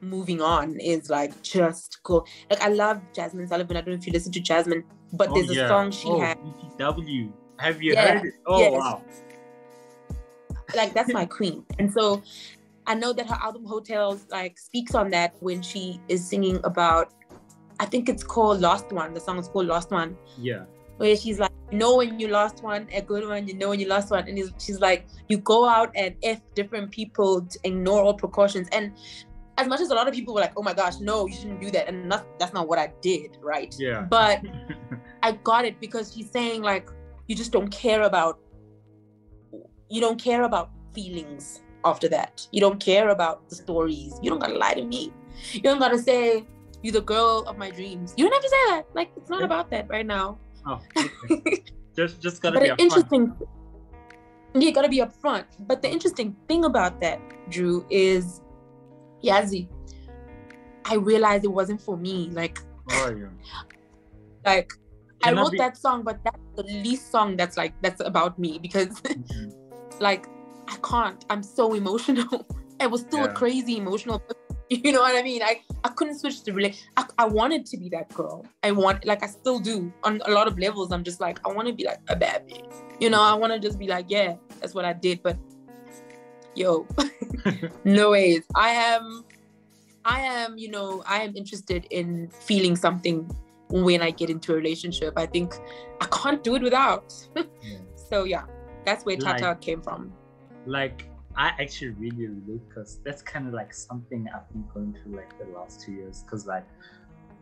moving on is like just cool. like I love Jazmine Sullivan. I don't know if you listen to Jazmine, but there's Oh, a song she oh, had. BTW. Have you Yeah, heard it? Oh yes. wow. like that's my queen and so i know that her album Heaux Tales like speaks on that when she is singing about i think it's called lost one the song is called lost one Yeah. where she's like you know when you lost one a good one you know when you lost one and she's like you go out and f different people to ignore all precautions and as much as a lot of people were like oh my gosh no you shouldn't do that and that's, that's not what i did right Yeah. but <laughs> I got it because she's saying like you just don't care about you don't care about feelings after that. You don't care about the stories. You don't gotta lie to me. You don't gotta say you're the girl of my dreams. You don't have to say that. Like it's not Yeah. about that right now. oh, <laughs> okay. just just gotta but be interesting you gotta be upfront. But the interesting thing about that, Drew, is Yazzie. I realized it wasn't for me. Like yeah. <sighs> like I wrote be- that song, but that's the least song that's like that's about me because Mhm. <laughs> like I can't. I'm so emotional. <laughs> I was still Yeah. a crazy emotional. <laughs> You know what I mean? I I couldn't switch to relate. I, I wanted to be that girl. I want like I still do on a lot of levels. I'm just like I want to be like a bad bitch. You know, I want to just be like yeah, that's what I did. But yo, <laughs> no ways. I am. I am. You know, I am interested in feeling something when I get into a relationship. I think I can't do it without. Yeah. So yeah, that's where Tata Like- came from. Like I actually really relate because that's kind of like something I've been going through like the last two years. Because like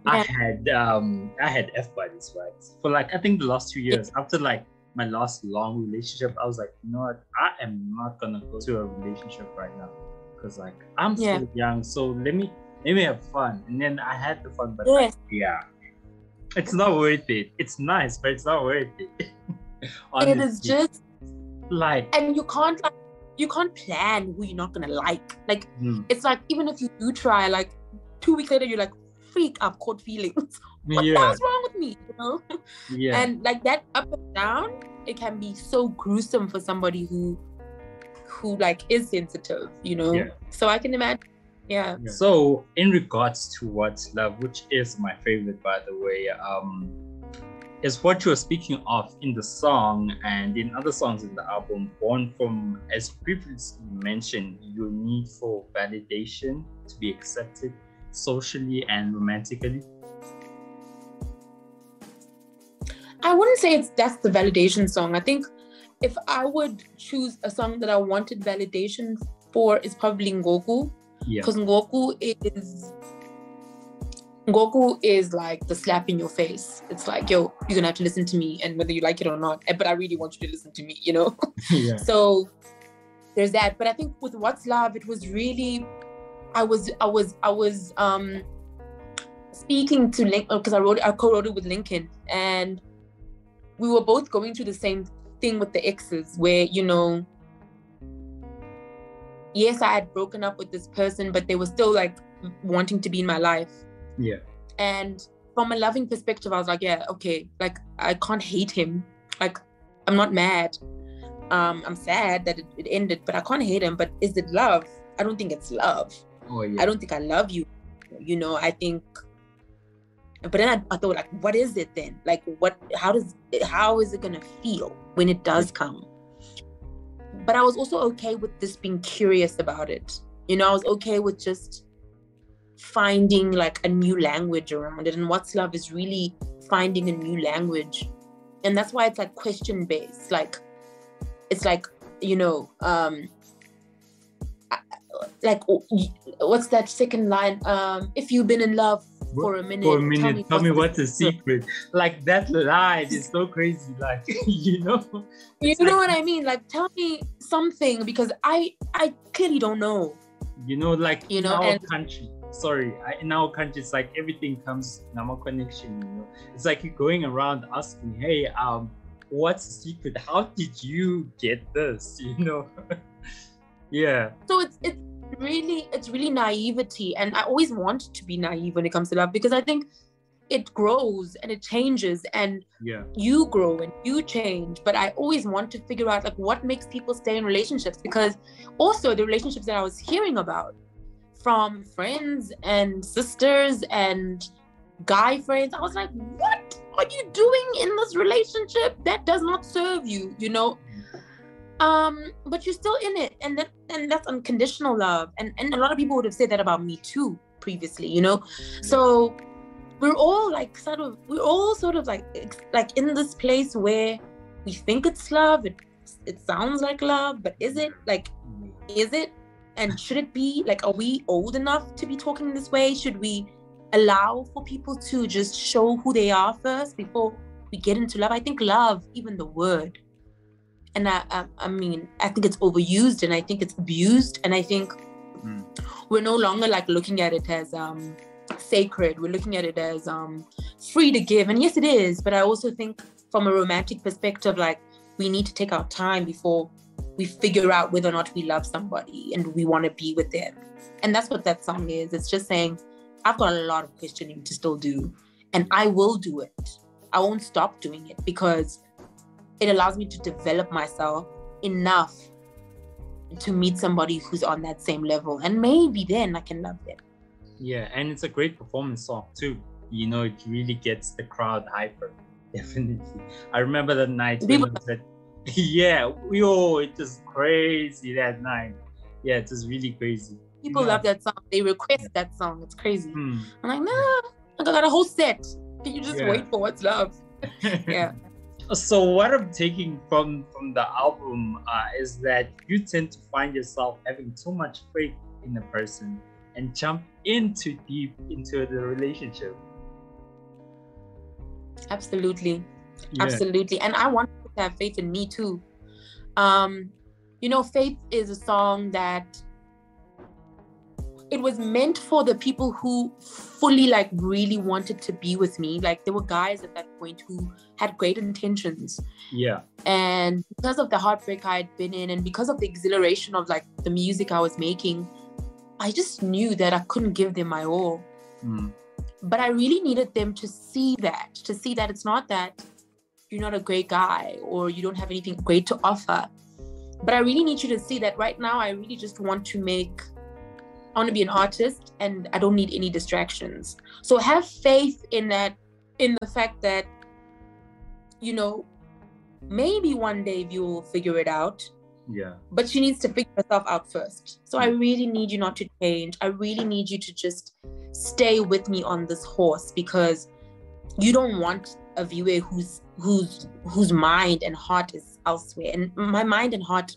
I had um I had F buddies right? For like I think the last two years after like my last long relationship I was like you know what? I am not gonna go to a relationship right now because like I'm Yeah. still young so let me let me have fun. And then I had the fun but Yes. like, yeah. It's not worth it. It's nice but it's not worth it. <laughs> It is just like and you can't like you can't plan who you're not gonna like. Like hmm, it's like even if you do try, like two weeks later you're like, freak, I've caught feelings. <laughs> what the yeah hell's wrong with me? You know? <laughs> yeah And like that up and down, it can be so gruesome for somebody who who like is sensitive, you know. Yeah. So I can imagine. Yeah. So, in regards to what's love, which is my favorite, by the way, um, is what you're speaking of in the song and in other songs in the album, born from, as previously mentioned, your need for validation to be accepted socially and romantically. I wouldn't say it's that's the validation song. I think if I would choose a song that I wanted validation for, is probably Ngoku. Yeah. Because Ngoku is Ngoku is like the slap in your face. It's like, yo, you're gonna have to listen to me, and whether you like it or not. eh, But I really want you to listen to me, you know. <laughs> <laughs> yeah. so there's that. But I think with What's Love, it was really, I was, I was, I was um speaking to Link because I wrote, I co-wrote it with Lincoln, and we were both going through the same thing with the exes, where you know yes, I had broken up with this person, but they were still like wanting to be in my life. Yeah. And from a loving perspective, I was like, yeah, okay, like I can't hate him. Like I'm not mad. Um, I'm sad that it, it ended, but I can't hate him. But is it love? I don't think it's love. Oh, yeah. I don't think I love you. You know, I think. But then I, I thought, like, what is it then? Like, what? How does? How is it gonna feel when it does come? But I was also okay with this being curious about it. You know, I was okay with just finding like a new language around it. And what's love is really finding a new language, and that's why it's like question based. Like, it's like you know, um, like what's that second line? Um, if you've been in love for a minute, For a minute, tell me, what's the secret. Like that line is so crazy. Like <laughs> you know, You know like- what I mean? Like, tell me something because I I clearly don't know. you know, like You know, our and- country. Sorry, I, in our country, it's like everything comes number connection. You know, it's like you're going around asking, "Hey, um, what's the secret? How did you get this?" <laughs> You know. <laughs> yeah. So it's it's really it's really naivety, and I always want to be naive when it comes to love because I think it grows and it changes and Yeah. you grow and you change but i always want to figure out like what makes people stay in relationships because also the relationships that i was hearing about from friends and sisters and guy friends. I was like what are you doing in this relationship? That does not serve you you know? Um but you're still in it and that and that's unconditional love. And and a lot of people would have said that about me too previously you know? So we're all like sort of we're all sort of like like in this place where we think it's love it it sounds like love but is it? Like is it and should it be like are we old enough to be talking this way? Should we allow for people to just show who they are first before we get into love? I think love even the word and i i, I mean i think it's overused and i think it's abused. And i think Mm. we're no longer like looking at it as um sacred. We're looking at it as um free to give. And yes it is. But i also think from a romantic perspective like we need to take our time before we figure out whether or not we love somebody and we want to be with them and that's what that song is it's just saying i've got a lot of questioning to still do and i will do it i won't stop doing it because it allows me to develop myself enough to meet somebody who's on that same level and maybe then i can love them Yeah, and it's a great performance song too. You know, it really gets the crowd hyper. <laughs> Definitely. I remember that night People- at- <laughs> yeah, yo, it was crazy that night. Yeah, it was really crazy. people Yeah. love that song they request that song it's crazy Hmm. i'm like nah i got a whole set can you just Yeah. wait for what's love <laughs> yeah so what I'm taking from from the album uh, is that you tend to find yourself having too much faith in a person and jump into deep into the relationship. absolutely Yeah. absolutely and i want to have faith in me too um you know faith is a song that it was meant for the people who fully like really wanted to be with me like there were guys at that point who had great intentions Yeah. and because of the heartbreak i had been in and because of the exhilaration of like the music i was making i just knew that i couldn't give them my all Mm. but I really needed them to see that, to see that it's not that you're not a great guy or you don't have anything great to offer. But I really need you to see that right now, I really just want to make, I want to be an artist and I don't need any distractions. So have faith in that, in the fact that, you know, maybe one day you will figure it out Yeah. but she needs to figure herself out first. So I really need you not to change. I really need you to just stay with me on this horse because you don't want a Viwe whose whose whose mind and heart is elsewhere. And my mind and heart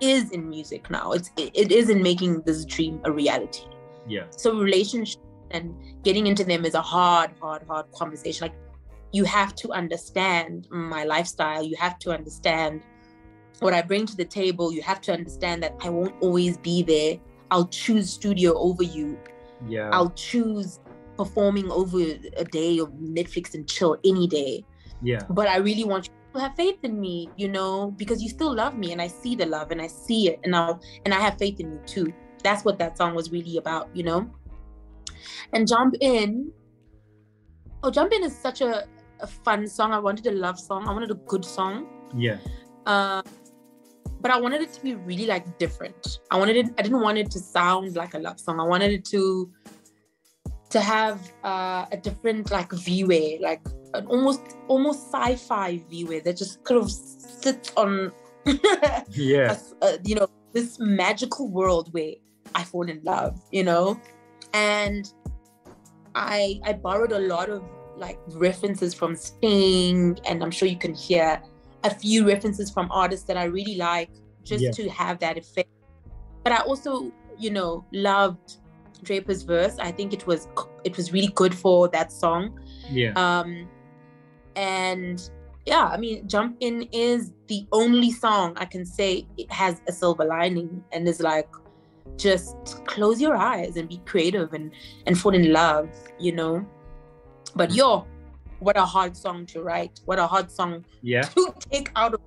is in music now. It's it, it is in making this dream a reality. Yeah. So relationships and getting into them is a hard, hard, hard conversation. Like you have to understand my lifestyle. You have to understand what I bring to the table. You have to understand that I won't always be there. I'll choose studio over you. Yeah. I'll choose performing over a day of Netflix and chill any day. yeah. But I really want you to have faith in me, you know, because you still love me and I see the love and I see it and I and I have faith in you too. That's what that song was really about, you know. And jump in. Oh, jump in is such a, a fun song. I wanted a love song. I wanted a good song. Yeah. Uh, but I wanted it to be really like different. I wanted it. I didn't want it to sound like a love song. I wanted it to to have uh, a different like view, like an almost almost sci-fi view that just kind of sits on, a, <laughs> Yeah. a- you know, this magical world where I fall in love. You know, and I I borrowed a lot of like references from Sting, and I'm sure you can hear a few references from artists that I really like just Yeah. to have that effect. But I also, you know, loved Draper's verse. I think it was it was really good for that song. Yeah. Um and yeah, I mean Jump In is the only song I can say it has a silver lining and is like just close your eyes and be creative and and fall in love, you know. But yo, what a hard song to write. What a hard song Yeah. to <laughs> take out of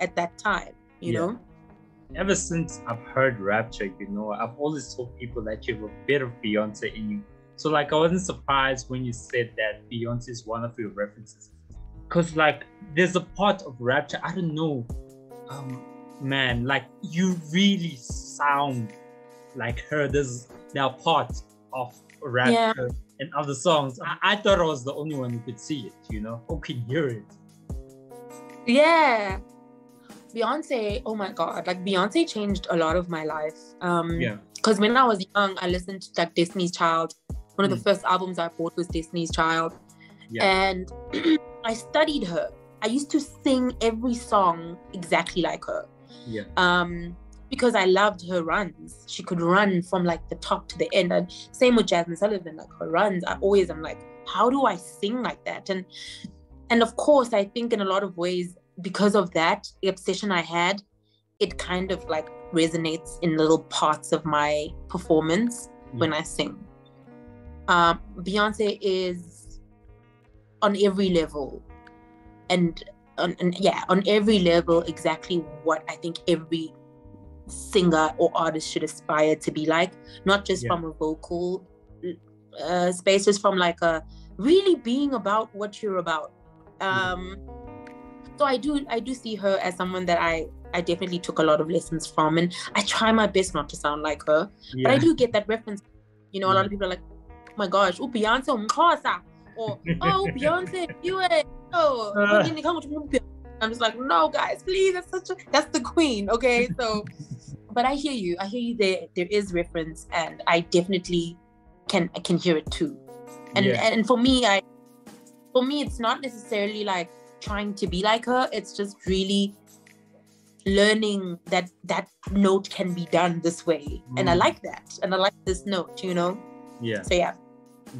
at that time, you Yeah. know? Ever since I've heard Rapture, you know, I've always told people that you have a bit of Beyonce in you. So like I wasn't surprised when you said that Beyonce is one of your references. Cause like there's a part of Rapture, I don't know. Um man, like you really sound like her. There's there are parts of Rapture and other songs. I, I thought I was the only one who could see it, you know, who could hear it. Yeah. Beyonce, oh my god, like Beyonce changed a lot of my life. Um Yeah. because when I was young, I listened to like Destiny's Child. One of Mm. the first albums I bought was Destiny's Child. Yeah. And <clears throat> I studied her. I used to sing every song exactly like her. Yeah. Um because I loved her runs. She could run from like the top to the end. And same with Jazmine Sullivan, like her runs. I always am like, how do I sing like that? And and of course, I think in a lot of ways, because of that, the obsession I had, it kind of like resonates in little parts of my performance when I sing. Um, Beyonce is on every level, and, on, and yeah, on every level, exactly what I think every singer or artist should aspire to be like, not just Yeah. from a vocal uh, space, just from like a really being about what you're about. Um, so I do, I do see her as someone that I, I definitely took a lot of lessons from, and I try my best not to sound like her. Yeah. But I do get that reference. You know, a lot of people are like, oh my gosh, oh, Beyonce. Or, oh, Beyonce, you. Oh, Uh. when you come to Beyonce. I'm just like, no, guys, please. That's such a, that's the queen. Okay. So, but I hear you. I hear you there. There is reference, and I definitely can, I can hear it too. And, Yeah. and for me, I, for me, it's not necessarily like trying to be like her. It's just really learning that that note can be done this way and i Mm. like that and i like this note you know yeah. so yeah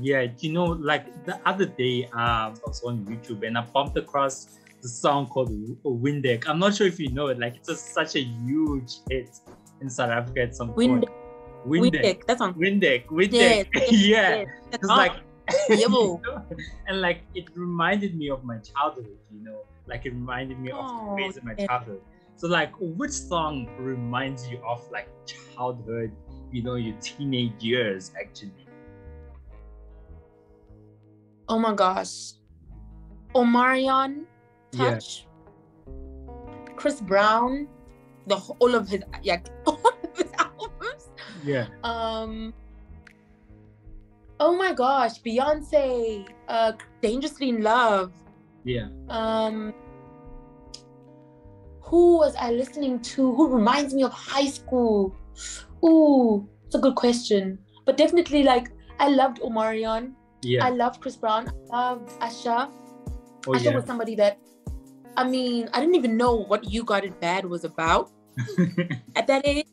Yeah, you know, like the other day, um, I was on YouTube and I bumped across the song called Windeck. I'm not sure if you know it. Like, it's a, such a huge hit in South Africa at some Wind, point. Windeck. Windeck, that's on Windeck. <laughs> yeah, Windeck. yeah. that's It's on. like, <laughs> Yeah, <laughs> you know, and like it reminded me of my childhood, you know, like it reminded me of the Oh, phase of my childhood. So, like, which song reminds you of like childhood, you know, your teenage years actually? oh my gosh omarion Yeah. touch chris brown the wh- all of his yeah <laughs> all of his albums Yeah. um oh my gosh beyonce uh dangerously in love Yeah. um who was I listening to? Who reminds me of high school? Ooh, it's a good question. But definitely like I loved Omarion. Yeah. I loved Chris Brown. I loved Usher. oh, Usher yeah. was somebody that I mean, I didn't even know what You Got It Bad was about <laughs> at that age.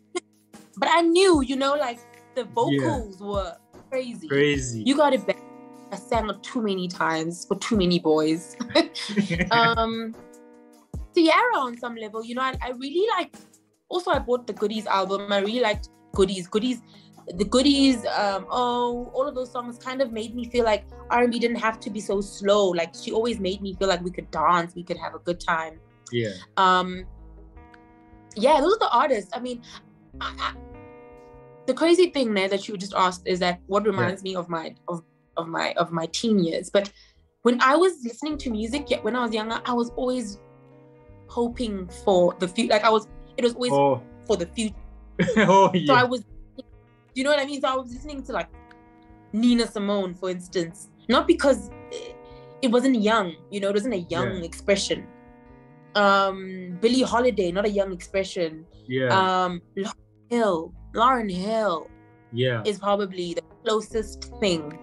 But I knew, you know, like the vocals were crazy. Crazy. You Got It Bad. I sang it too many times for too many boys. <laughs> um Ciara on some level, you know, I, I really like also I bought the goodies album. I really liked goodies. Goodies the goodies, um, oh, all of those songs kind of made me feel like R&B didn't have to be so slow. Like she always made me feel like we could dance, we could have a good time. yeah. Um, yeah, those are the artists. I mean, I, I, the crazy thing there that you just asked is that what reminds me of my of, of my of my teen years. But when I was listening to music, yeah, when I was younger, I was always hoping for the future. Like I was, it was always Oh. for the future. <laughs> oh yeah. So I yeah. was, you know what I mean? So I was listening to like Nina Simone, for instance, not because it- it wasn't young, you know, it wasn't a young Yeah. expression. Um, Billie Holiday, not a young expression. Yeah. Um, Hill, Lauryn Hill yeah. is probably the closest thing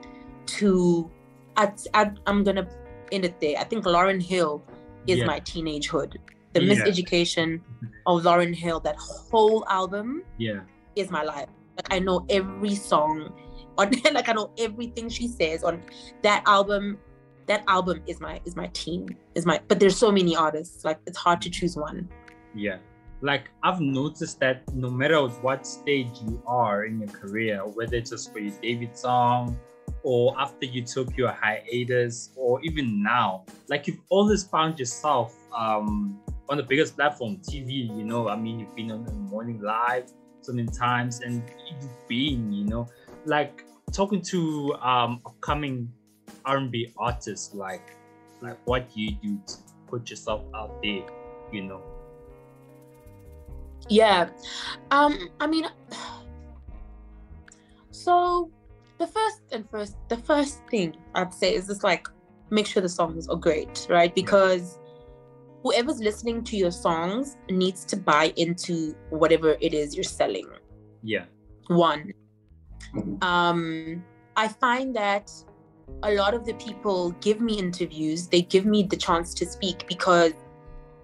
to. I, I, I'm gonna end it there. I think Lauryn Hill is Yeah. my teenagehood. The Yeah. miseducation of Lauryn Hill, that whole album Yeah. is my life. Like I know every song on <laughs> like I know everything she says on that album. That album is my is my team is my but there's so many artists like it's hard to choose one. Yeah. Like I've noticed that no matter what stage you are in your career, whether it's just for your debut song or after you took your hiatus or even now, like you've always found yourself um on the biggest platform, TV, you know. I mean you've been on the morning live so many times and you've been, you know, like talking to um upcoming R&B artists, like like what you do to put yourself out there? You know. Yeah. Um, I mean so the first and first the first thing I'd say is just like make sure the songs are great, right? Because whoever's listening to your songs needs to buy into whatever it is you're selling. Yeah. One. Um, I find that a lot of the people give me interviews, they give me the chance to speak because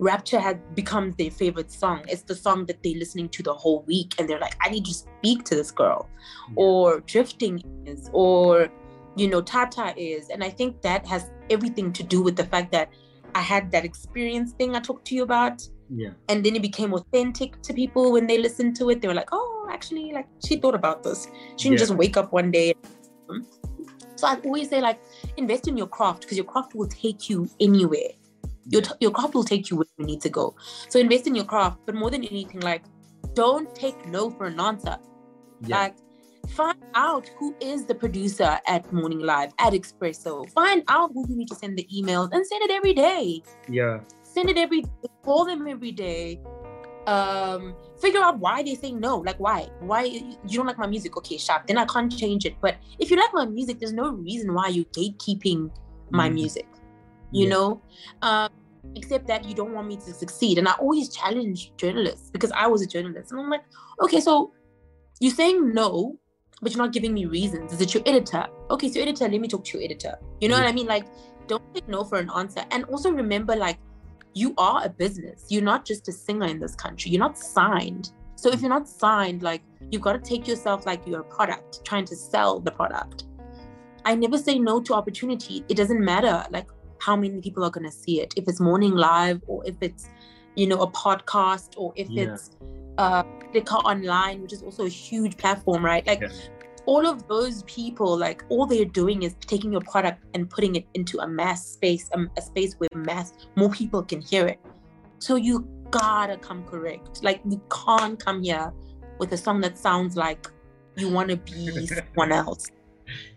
Rapture has become their favorite song. It's the song that they're listening to the whole week, and they're like, I need to speak to this girl. Or Drifting is, or, you know, Tata is. And I think that has everything to do with the fact that I had that experience thing I talked to you about. Yeah. And then it became authentic to people when they listened to it. They were like, oh, actually, like, she thought about this. She didn't Yeah. just wake up one day. Hmm. So I always say, like, invest in your craft because your craft will take you anywhere your, t- your craft will take you where you need to go. So invest in your craft, but more than anything, like don't take no for an answer. Yeah. Like find out who is the producer at Morning Live, at Expresso. Find out who you need to send the emails and send it every day. yeah. Send it every call them every day. Um, figure out why they say no. Like why? Why you don't like my music? Okay, sharp. Then I can't change it. But if you like my music, there's no reason why you're gatekeeping my Mhm. music you Yeah. know? Um except that you don't want me to succeed. And i always challenge journalists because i was a journalist. And i'm like okay so you're saying no but you're not giving me reasons. Is it your editor? Okay so editor let me talk to your editor. You know what i mean? Like don't take no for an answer. And also remember like you are a business. You're not just a singer in this country. You're not signed. So if you're not signed like you've got to take yourself like you're a product trying to sell the product. I never say no to opportunity. It doesn't matter. Like how many people are going to see it if it's morning live or if it's you know a podcast or if Yeah. it's uh Slikour online which is also a huge platform right like Yeah. all of those people like all they're doing is taking your product and putting it into a mass space um, a space where mass more people can hear it so you gotta come correct like you can't come here with a song that sounds like you want to be <laughs> someone else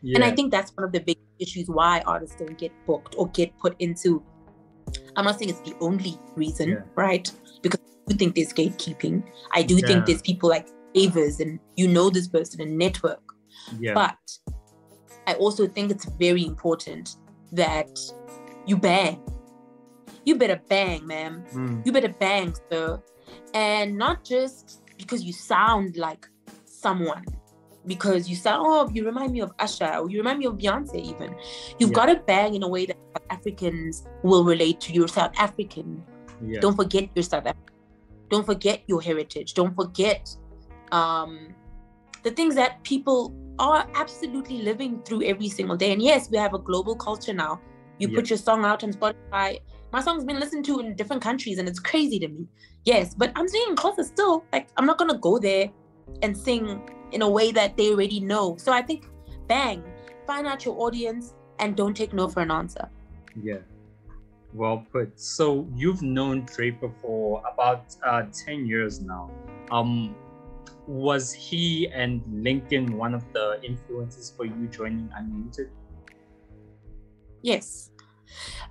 Yeah. and I think that's one of the big issues why artists don't get booked or get put into. I'm not saying it's the only reason, Yeah. right? Because I do think there's gatekeeping. I do Yeah. think there's people like favors and you know this person and network. yeah. But I also think it's very important that you bang. You better bang, ma'am Mm. you better bang, sir. And not just because you sound like someone, because you sound, oh, you remind me of Usher, or you remind me of Beyonce, even. You've Yeah. got to bang in a way that South Africans will relate to. You're South African. yeah. Don't forget your South African. Don't forget your heritage. Don't forget um, the things that people are absolutely living through every single day. And yes, we have a global culture now. You Yeah. put your song out on Spotify. My song's been listened to in different countries, and it's crazy to me. Yes, but I'm singing closer still. Like I'm not gonna go there and sing in a way that they already know. So I think, bang, find out your audience and don't take no for an answer. Yeah. Well put. So you've known Draper for about uh, 10 years now. Um, was he and Lincoln one of the influences for you joining Unmuted? Yes.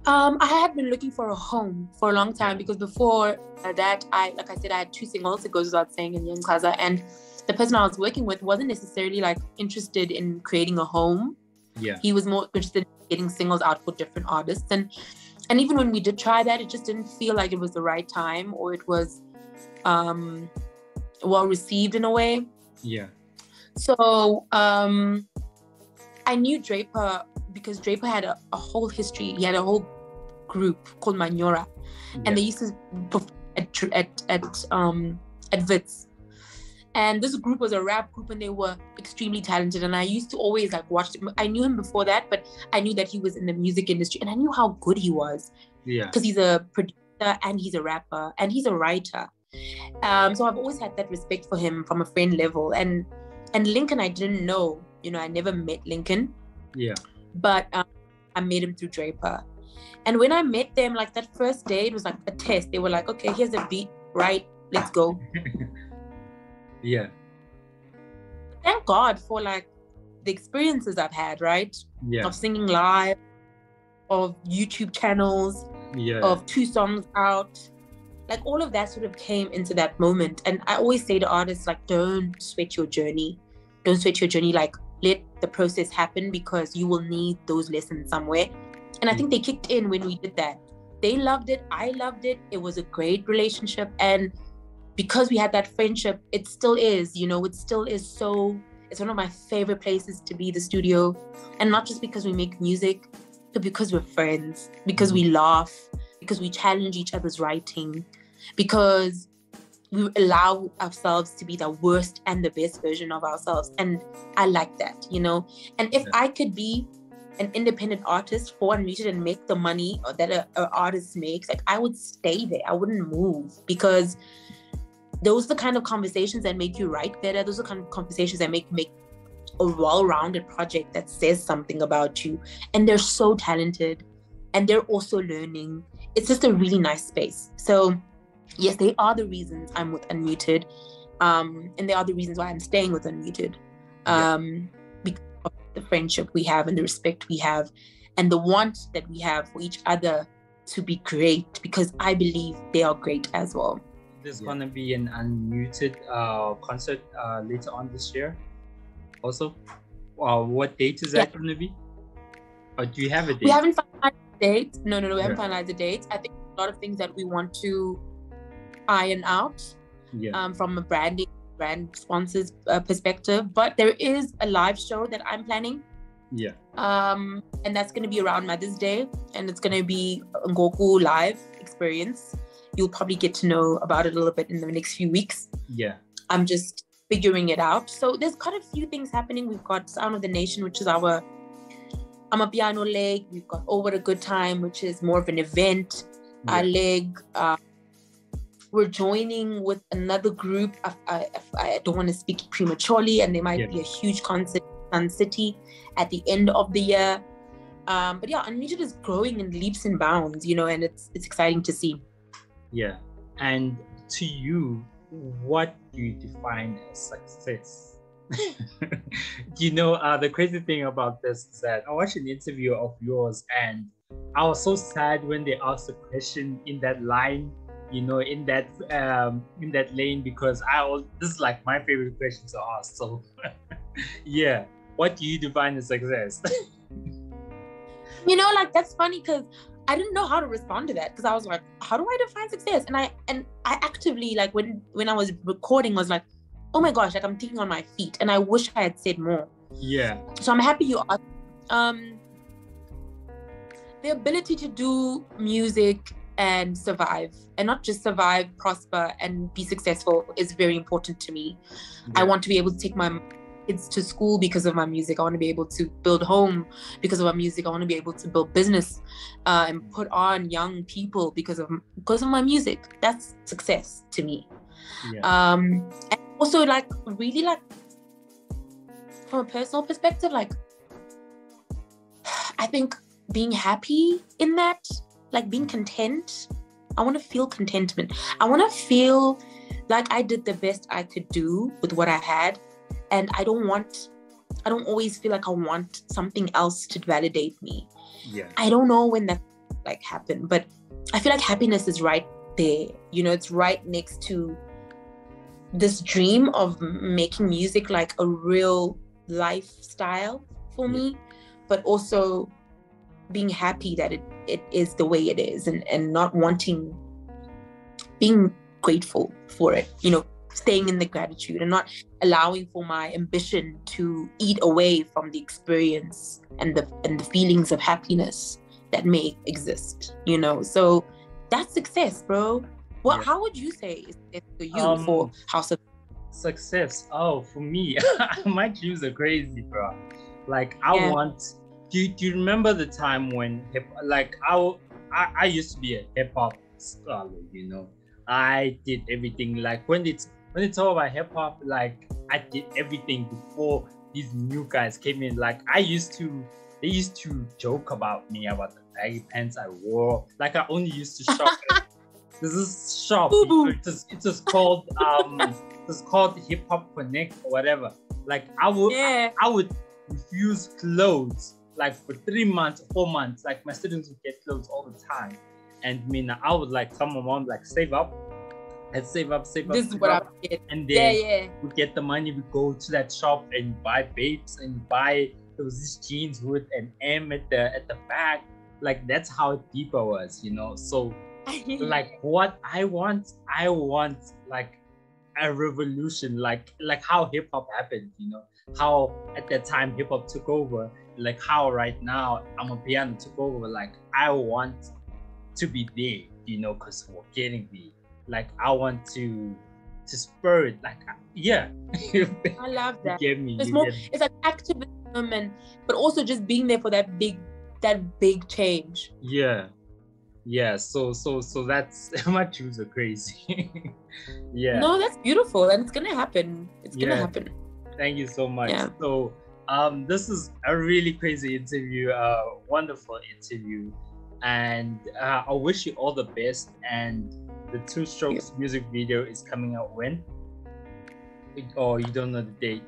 Um, I had been looking for a home for a long time because before that, I like I said, I had two singles. It goes without saying in Young Kaza, and the person I was working with wasn't necessarily like interested in creating a home. Yeah. He was more interested in getting singles out for different artists, and and even when we did try that, it just didn't feel like it was the right time or it was um, well received in a way. Yeah. So um, I knew Draper because Draper had a, a whole history. He had a whole group called Manora, and they used to perform at at at um at Wits. And this group was a rap group, and they were extremely talented. And I used to always like watch them. I knew him before that, but I knew that he was in the music industry, and I knew how good he was yeah. because he's a producer and he's a rapper and he's a writer. Um, so I've always had that respect for him from a friend level. And and Lincoln, I didn't know. You know, I never met Lincoln, Yeah. but um, I met him through Draper. And when I met them, like that first day, it was like a test. They were like, "Okay, here's a beat, right? Let's go." <laughs> yeah. Thank God for like the experiences I've had, right? Yeah. Of singing live, of YouTube channels, Yeah. of two songs out. Like all of that sort of came into that moment. And I always say to artists, like, don't sweat your journey. Don't sweat your journey. Like, let the process happen because you will need those lessons somewhere. And I think they kicked in when we did that. They loved it. I loved it. It was a great relationship. And because we had that friendship, it still is, you know, it still is so, it's one of my favorite places to be the studio. And not just because we make music, but because we're friends, because we mm-hmm. laugh, because we challenge each other's writing, because we allow ourselves to be the worst and the best version of ourselves. And I like that, you know. And if. I could be an independent artist for Unmuted and make the money that a, a artist makes, like I would stay there. I wouldn't move because those are the kind of conversations that make you write better. Those are the kind of conversations that make make a well-rounded project that says something about you. And they're so talented and they're also learning. It's just a really nice space. So yes, they are the reasons I'm with Unmuted. Um, and they are the reasons why I'm staying with Unmuted. Yeah. Um, because of the friendship we have and the respect we have and the want that we have for each other to be great because I believe they are great as well. There's Yeah. gonna be an unmuted uh, concert uh, later on this year. Also, uh, what date is that gonna be? Or do you have a date? We haven't finalized the date. No, no, no, we haven't finalized the date. I think a lot of things that we want to iron out yeah. um, from a branding brand sponsors uh, perspective. But there is a live show that I'm planning, yeah. um, and that's going to be around Mother's Day, and it's going to be a Ngoku live experience. You'll probably get to know about it a little bit in the next few weeks. Yeah. I'm just figuring it out. So there's quite a few things happening. We've got Sound of the Nation, which is our Amapiano leg. We've got Over a Good Time, which is more of an event. Our leg. Uh, we're joining with another group. I, I, I don't want to speak prematurely, and there might Yeah. be a huge concert in Sun City at the end of the year. Um, but yeah, Unmuted is growing in leaps and bounds, you know, and it's it's exciting to see. Yeah. And to you, what do you define as success? <laughs> you know, uh, the crazy thing about this is that I watched an interview of yours and I was so sad when they asked the question in that line, you know, in that um in that lane because I was this is like my favorite question to ask. So <laughs> yeah. What do you define as success? <laughs> you know like that's funny because i didn't know how to respond to that because i was like how do i define success? And i and i actively like when when i was recording was like oh my gosh like i'm thinking on my feet and i wish i had said more. Yeah. so i'm happy you asked. Um the ability to do music and survive and not just survive prosper and be successful is very important to me. I want to be able to take my kids to school because of my music. I want to be able to build home because of my music. I want to be able to build business uh, and put on young people because of because of my music. That's success to me. yeah. Um, and also like really like from a personal perspective, like I think being happy in that, like being content. I want to feel contentment. I want to feel like I did the best I could do with what I had. And I don't want, I don't always feel like I want something else to validate me. yeah. I don't know when that like happened, but I feel like happiness is right there. You know, it's right next to this dream of making music like a real lifestyle for Yeah. me, but also being happy that it, it is the way it is and, and not wanting being grateful for it, you know, staying in the gratitude and not allowing for my ambition to eat away from the experience and the and the feelings of happiness that may exist, you know. So that's success, bro. What Yeah. how would you say is it for you Um, for House of Success. Oh, for me, my dreams are crazy, bro. Like I Yeah. want. Do you, do you remember the time when hip like I used to be a hip hop scholar, you know. I did everything like when it's when it's all about hip hop, like I did everything before these new guys came in. Like I used to they used to joke about me about the baggy pants I wore. Like I only used to shop <laughs> this is shop. Boo boo. It was, called um it was called Hip Hop Connect or whatever. Like I would Yeah. I would refuse clothes like for three months, four months. Like my students would get clothes all the time. And I mean, I would like tell my mom, like, save up. And save up, save up. This is what up. I'm getting. And then yeah. we get the money, we go to that shop and buy babes and buy those these jeans with an M at the at the back. Like that's how deep I was, you know. So <laughs> like what I want, I want like a revolution, like like how hip hop happened, you know, how at that time hip hop took over, like how right now Amapiano took over. Like I want to be there, you know, because we're getting me. Like I want to to spur it, like yeah. I love <laughs> that. get me. It's more it's like activism and but also just being there for that big that big change. Yeah. Yeah. So so so that's <laughs> my dreams are crazy. <laughs> yeah. No, that's beautiful and it's gonna happen. It's gonna Yeah. happen. Thank you so much. Yeah. So um this is a really crazy interview, uh wonderful interview. And uh, I wish you all the best. And the two strokes music video is coming out when? Or you don't know the date.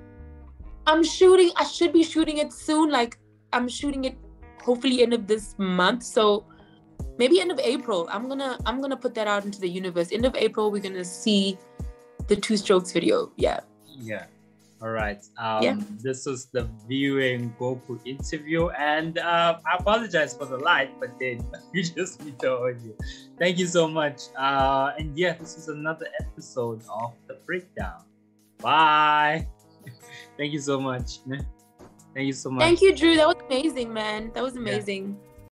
I'm shooting I should be shooting it soon. Like I'm shooting it hopefully end of this month. So maybe end of April. I'm gonna I'm gonna put that out into the universe. End of April we're gonna see the two strokes video. Yeah. Yeah. All right. Um, Yeah. This is the Viwe Ngoku interview, and uh, I apologize for the light, but then <laughs> you just need the audio. Thank you so much. Uh, and yeah, this is another episode of the breakdown. Bye. <laughs> Thank you so much. <laughs> Thank you so much. Thank you, Drew. That was amazing, man. That was amazing.